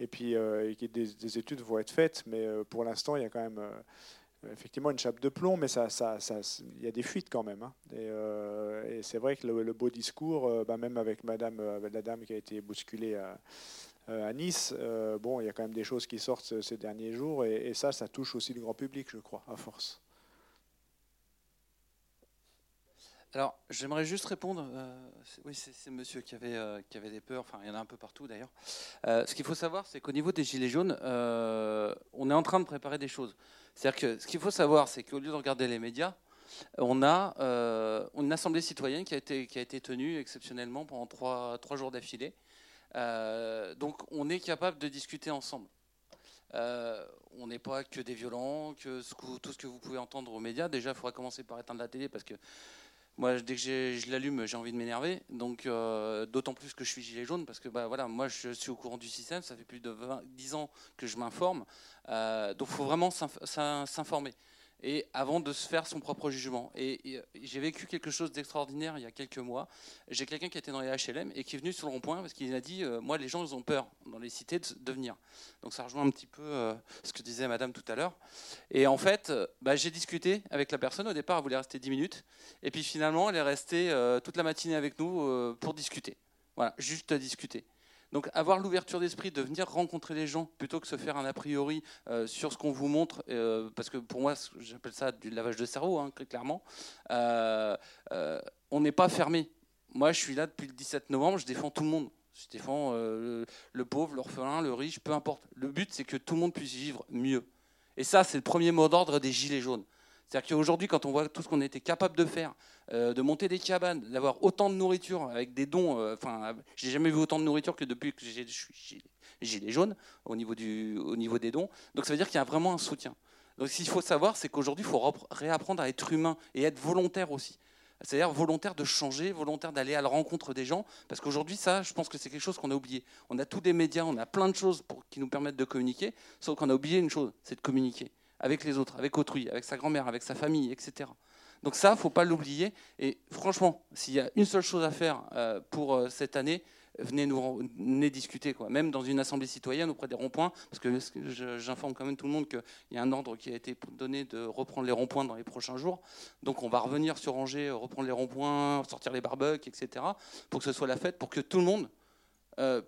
et puis et des, des études vont être faites, mais pour l'instant il y a quand même. effectivement une chape de plomb, mais ça, ça, ça, il y a des fuites quand même. hein. Et, c'est vrai que le, beau discours, bah, même avec Madame, la dame qui a été bousculée à, à Nice, euh, bon, il y a quand même des choses qui sortent ce- ces derniers jours, et, ça, ça touche aussi le grand public, je crois, à force. Alors, j'aimerais juste répondre. euh, oui, c'est monsieur qui avait, euh, qui avait des peurs. Enfin, il y en a un peu partout d'ailleurs. Euh, ce qu'il faut savoir, c'est qu'au niveau des Gilets jaunes, euh, on est en train de préparer des choses. C'est-à-dire que ce qu'il faut savoir, c'est qu'au lieu de regarder les médias, on a euh, une assemblée citoyenne qui a été, qui a été tenue exceptionnellement pendant trois, trois jours d'affilée. Euh, donc, on est capable de discuter ensemble. Euh, on n'est pas que des violents, que tout ce que vous pouvez entendre aux médias. Déjà, il faudra commencer par éteindre la télé parce que moi, dès que je l'allume, j'ai envie de m'énerver. Donc, euh, d'autant plus que je suis gilet jaune, parce que bah, voilà, moi, je suis au courant du système. Ça fait plus de 20, 10 ans que je m'informe. Donc, il faut vraiment s'inf- s'in- s'informer. Et avant de se faire son propre jugement. Et, j'ai vécu quelque chose d'extraordinaire il y a quelques mois. J'ai quelqu'un qui était dans les HLM et qui est venu sur le rond-point parce qu'il a dit euh, Moi, les gens, ils ont peur dans les cités de, venir. Donc, ça rejoint un petit peu euh, ce que disait madame tout à l'heure. Et en fait, euh, bah, j'ai discuté avec la personne. Au départ, elle voulait rester 10 minutes. Et puis finalement, elle est restée toute la matinée avec nous pour discuter. Voilà, juste discuter. Donc avoir l'ouverture d'esprit de venir rencontrer les gens plutôt que se faire un a priori euh, sur ce qu'on vous montre, euh, parce que pour moi, j'appelle ça du lavage de cerveau, hein, clairement. Euh, on n'est pas fermé. Moi, je suis là depuis le 17 novembre, je défends tout le monde. Je défends le, le pauvre, l'orphelin, le riche, peu importe. Le but, c'est que tout le monde puisse vivre mieux. Et ça, c'est le premier mot d'ordre des Gilets jaunes. C'est-à-dire qu'aujourd'hui, quand on voit tout ce qu'on était capable de faire, euh, de monter des cabanes, d'avoir autant de nourriture avec des dons, euh, enfin, j'ai jamais vu autant de nourriture que depuis que j'ai- je suis gilet- gilet jaune au niveau, du, au niveau des dons. Donc ça veut dire qu'il y a vraiment un soutien. Donc ce qu'il faut savoir, c'est qu'aujourd'hui, il faut réapprendre à être humain et être volontaire aussi. C'est-à-dire volontaire de changer, volontaire d'aller à la rencontre des gens. Parce qu'aujourd'hui, ça, je pense que c'est quelque chose qu'on a oublié. On a tous des médias, on a plein de choses pour, qui nous permettent de communiquer, sauf qu'on a oublié une chose, c'est de communiquer avec les autres, avec autrui, avec sa grand-mère, avec sa famille, etc. Donc ça, faut pas l'oublier. Et franchement, s'il y a une seule chose à faire euh, pour euh, cette année, venez nous venez discuter, quoi. même dans une assemblée citoyenne auprès des ronds-points, parce que j'informe quand même tout le monde qu'il y a un ordre qui a été donné de reprendre les ronds-points dans les prochains jours. Donc on va revenir sur Angers, euh, reprendre les ronds-points, sortir les barbecues, etc., pour que ce soit la fête, pour que tout le monde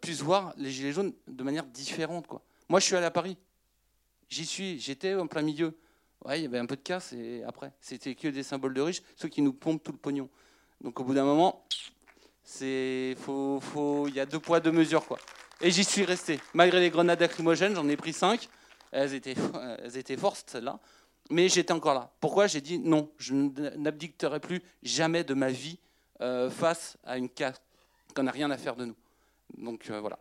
puisse voir les gilets jaunes de manière différente. Moi, je suis allé à Paris. J'y suis, j'étais en plein milieu. Ouais, il y avait un peu de casse et après, c'était que des symboles de riches, ceux qui nous pompent tout le pognon. Donc au bout d'un moment, c'est faut, faut, il y a deux poids deux mesures quoi. Et j'y suis resté. Malgré les grenades lacrymogènes, j'en ai pris cinq. Elles étaient, elles étaient fortes celles-là, mais j'étais encore là. Pourquoi? J'ai dit non, je n'abdicterai plus jamais de ma vie euh, face à une casse qu'on n'a rien à faire de nous. Donc euh, voilà.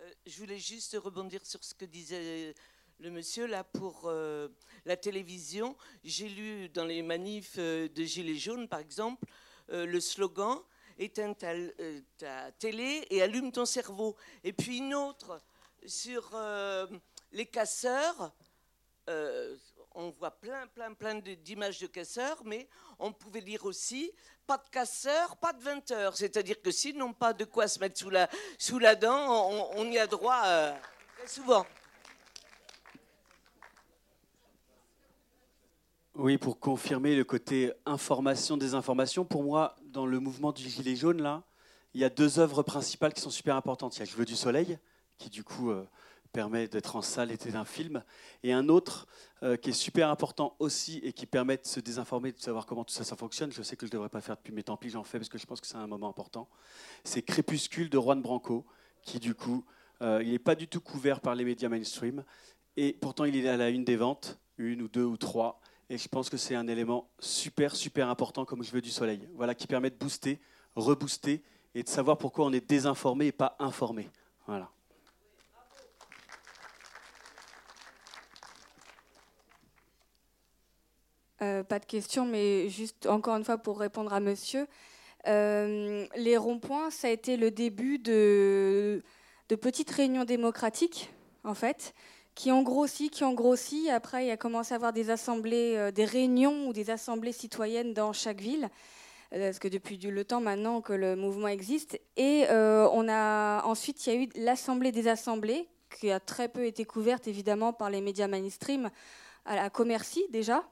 Euh, je voulais juste rebondir sur ce que disait le monsieur là pour euh, la télévision. J'ai lu dans les manifs euh, de Gilets jaunes, par exemple, euh, le slogan éteins ta, télé et allume ton cerveau. Et puis une autre sur les casseurs. On voit plein, plein, plein d'images de casseurs, mais on pouvait lire aussi pas de casseurs, pas de 20 heures. C'est-à-dire que s'ils n'ont pas de quoi se mettre sous la, dent, on, y a droit euh, très souvent. Oui, pour confirmer le côté information, désinformation, pour moi, dans le mouvement du Gilet jaune, là, il y a deux œuvres principales qui sont super importantes. Il y a Je veux du soleil, qui du coup euh, permet d'être en salle et d'un film, et un autre euh, qui est super important aussi et qui permet de se désinformer, de savoir comment tout ça, fonctionne. Je sais que je ne devrais pas faire depuis, mais tant pis, j'en fais parce que je pense que c'est un moment important. C'est Crépuscule de Juan Branco, qui du coup, euh, il n'est pas du tout couvert par les médias mainstream, et pourtant il est à la une des ventes, une ou deux ou trois. Et je pense que c'est un élément super, super important comme je veux du soleil. Voilà, qui permet de booster, rebooster et de savoir pourquoi on est désinformé et pas informé. Voilà. Euh, pas de question, mais juste encore une fois pour répondre à monsieur. Euh, les ronds-points, ça a été le début de, petites réunions démocratiques, en fait, qui ont grossi, qui ont grossi. Après, il a commencé à avoir des assemblées, euh, des réunions ou des assemblées citoyennes dans chaque ville. parce que depuis le temps maintenant que le mouvement existe. Et on a ensuite, il y a eu l'Assemblée des assemblées, qui a très peu été couverte évidemment par les médias mainstream, à la Commercy déjà.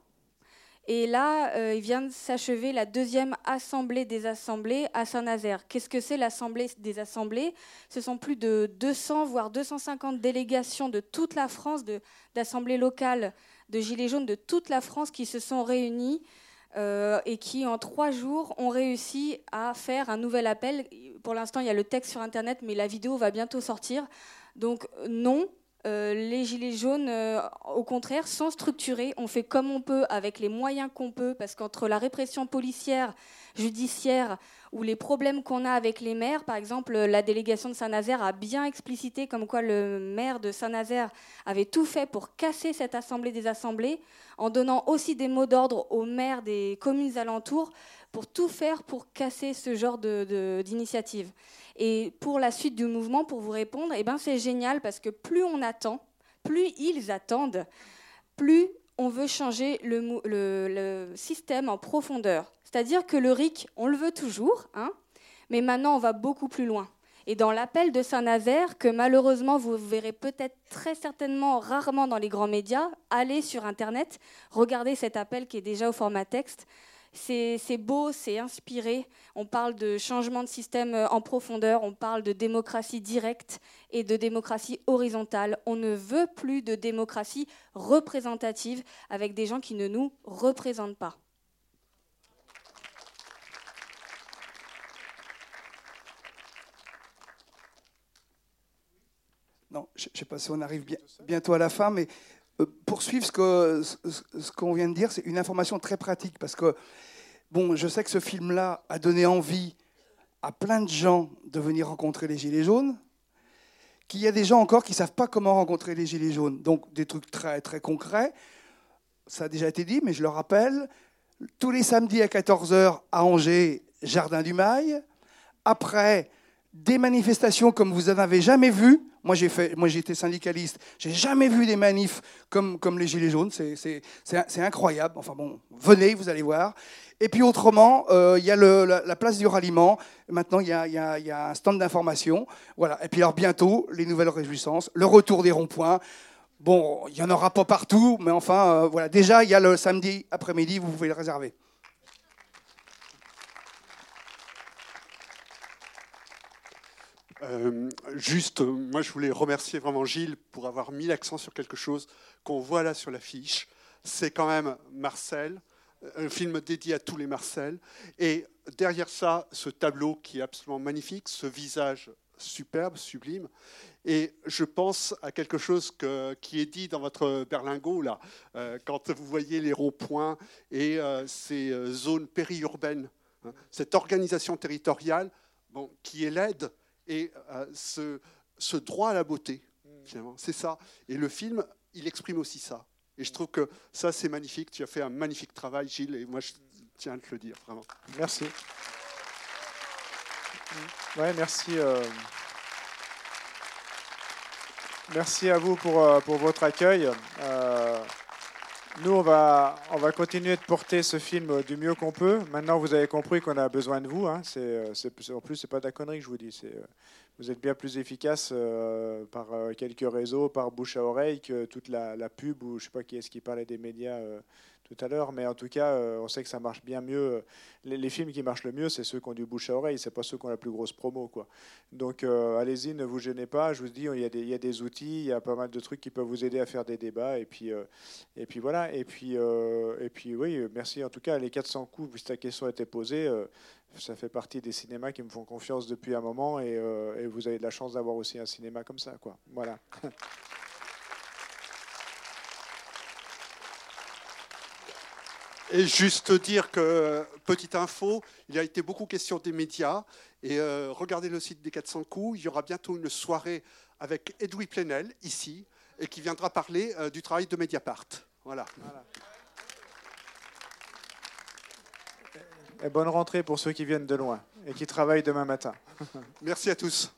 Et là, euh, il vient de s'achever la deuxième Assemblée des assemblées à Saint-Nazaire. Qu'est-ce que c'est l'Assemblée des assemblées? Ce sont plus de 200, voire 250 délégations de toute la France, d'assemblées locales, de Gilets jaunes de toute la France qui se sont réunies euh, et qui, en trois jours, ont réussi à faire un nouvel appel. Pour l'instant, il y a le texte sur Internet, mais la vidéo va bientôt sortir. Donc, non, euh, les Gilets jaunes, euh, au contraire, sont structurés. On fait comme on peut, avec les moyens qu'on peut, parce qu'entre la répression policière, judiciaire, ou les problèmes qu'on a avec les maires, par exemple, la délégation de Saint-Nazaire a bien explicité comme quoi le maire de Saint-Nazaire avait tout fait pour casser cette assemblée des assemblées, en donnant aussi des mots d'ordre aux maires des communes alentours pour tout faire pour casser ce genre de- de- d'initiative. Et pour la suite du mouvement, pour vous répondre, eh ben c'est génial parce que plus on attend, plus ils attendent, plus on veut changer le, système en profondeur. C'est-à-dire que le RIC, on le veut toujours, hein, mais maintenant on va beaucoup plus loin. Et dans l'appel de Saint-Nazaire, que malheureusement vous verrez peut-être très certainement rarement dans les grands médias, allez sur Internet, regardez cet appel qui est déjà au format texte. C'est beau, c'est inspiré. On parle de changement de système euh, en profondeur, on parle de démocratie directe et de démocratie horizontale. On ne veut plus de démocratie représentative avec des gens qui ne nous représentent pas. Non, je ne sais pas si on arrive bien- bientôt à la fin, mais poursuivre ce qu'on vient de dire, c'est une information très pratique parce que, je sais que ce film-là a donné envie à plein de gens de venir rencontrer les Gilets jaunes, qu'il y a des gens encore qui ne savent pas comment rencontrer les Gilets jaunes. Donc, des trucs très, très concrets. Ça a déjà été dit, mais je le rappelle. Tous les samedis à 14h à Angers, Jardin du Mail. Après, des manifestations comme vous n'en avez jamais vu. Moi, j'ai fait, moi, été syndicaliste. J'ai jamais vu des manifs comme, comme les Gilets jaunes. C'est, incroyable. Enfin bon, venez, vous allez voir. Et puis autrement, euh, il y a le- la, la place du ralliement. Maintenant, il y y a un stand d'information. Voilà. Et puis alors bientôt, les nouvelles réjouissances, le retour des ronds-points. Bon, il n'y en aura pas partout, mais enfin, euh, voilà. Déjà, il y a le samedi après-midi, vous pouvez le réserver. Euh, juste, moi je voulais remercier vraiment Gilles pour avoir mis l'accent sur quelque chose qu'on voit là sur l'affiche. C'est quand même Marcel, un film dédié à tous les Marcel. Et derrière ça, ce tableau qui est absolument magnifique, ce visage superbe, sublime. Et je pense à quelque chose qui est dit dans votre berlingot, là, euh, quand vous voyez les ronds-points et euh, ces zones périurbaines, hein, cette organisation territoriale qui est laide et euh, ce, ce droit à la beauté, finalement, c'est ça. Et le film, il exprime aussi ça. Et je trouve que ça, c'est magnifique. Tu as fait un magnifique travail, Gilles, et moi, je tiens à te le dire, vraiment. Merci. Ouais, merci. euh, Merci à vous pour, euh, pour votre accueil. Euh, nous, on va, on va continuer de porter ce film du mieux qu'on peut. Maintenant, vous avez compris qu'on a besoin de vous. hein. Euh, en plus, c'est pas de la connerie que je vous dis. Euh, vous êtes bien plus efficace euh, par quelques réseaux, par bouche à oreille, que toute la, pub ou je sais pas qui est-ce qui parlait des médias tout à l'heure. Mais en tout cas, euh, on sait que ça marche bien mieux. Les, les films qui marchent le mieux, c'est ceux qui ont du bouche à oreille. C'est pas ceux qui ont la plus grosse promo, quoi. Donc, euh, allez-y, ne vous gênez pas. Je vous dis, il y, a des, outils, il y a pas mal de trucs qui peuvent vous aider à faire des débats. Et puis, euh, et puis voilà. Et puis, euh, et puis, oui, euh, merci en tout cas. Les 400 coups, puisque ta question a été posée, euh, ça fait partie des cinémas qui me font confiance depuis un moment. Et, euh, et vous avez de la chance d'avoir aussi un cinéma comme ça, quoi. Voilà. Et juste dire que, petite info, il a été beaucoup question des médias. Et euh, regardez le site des 400 coups, il y aura bientôt une soirée avec Edoui Plenel, ici, et qui viendra parler euh, du travail de Mediapart. Voilà. Et bonne rentrée pour ceux qui viennent de loin et qui travaillent demain matin. Merci à tous.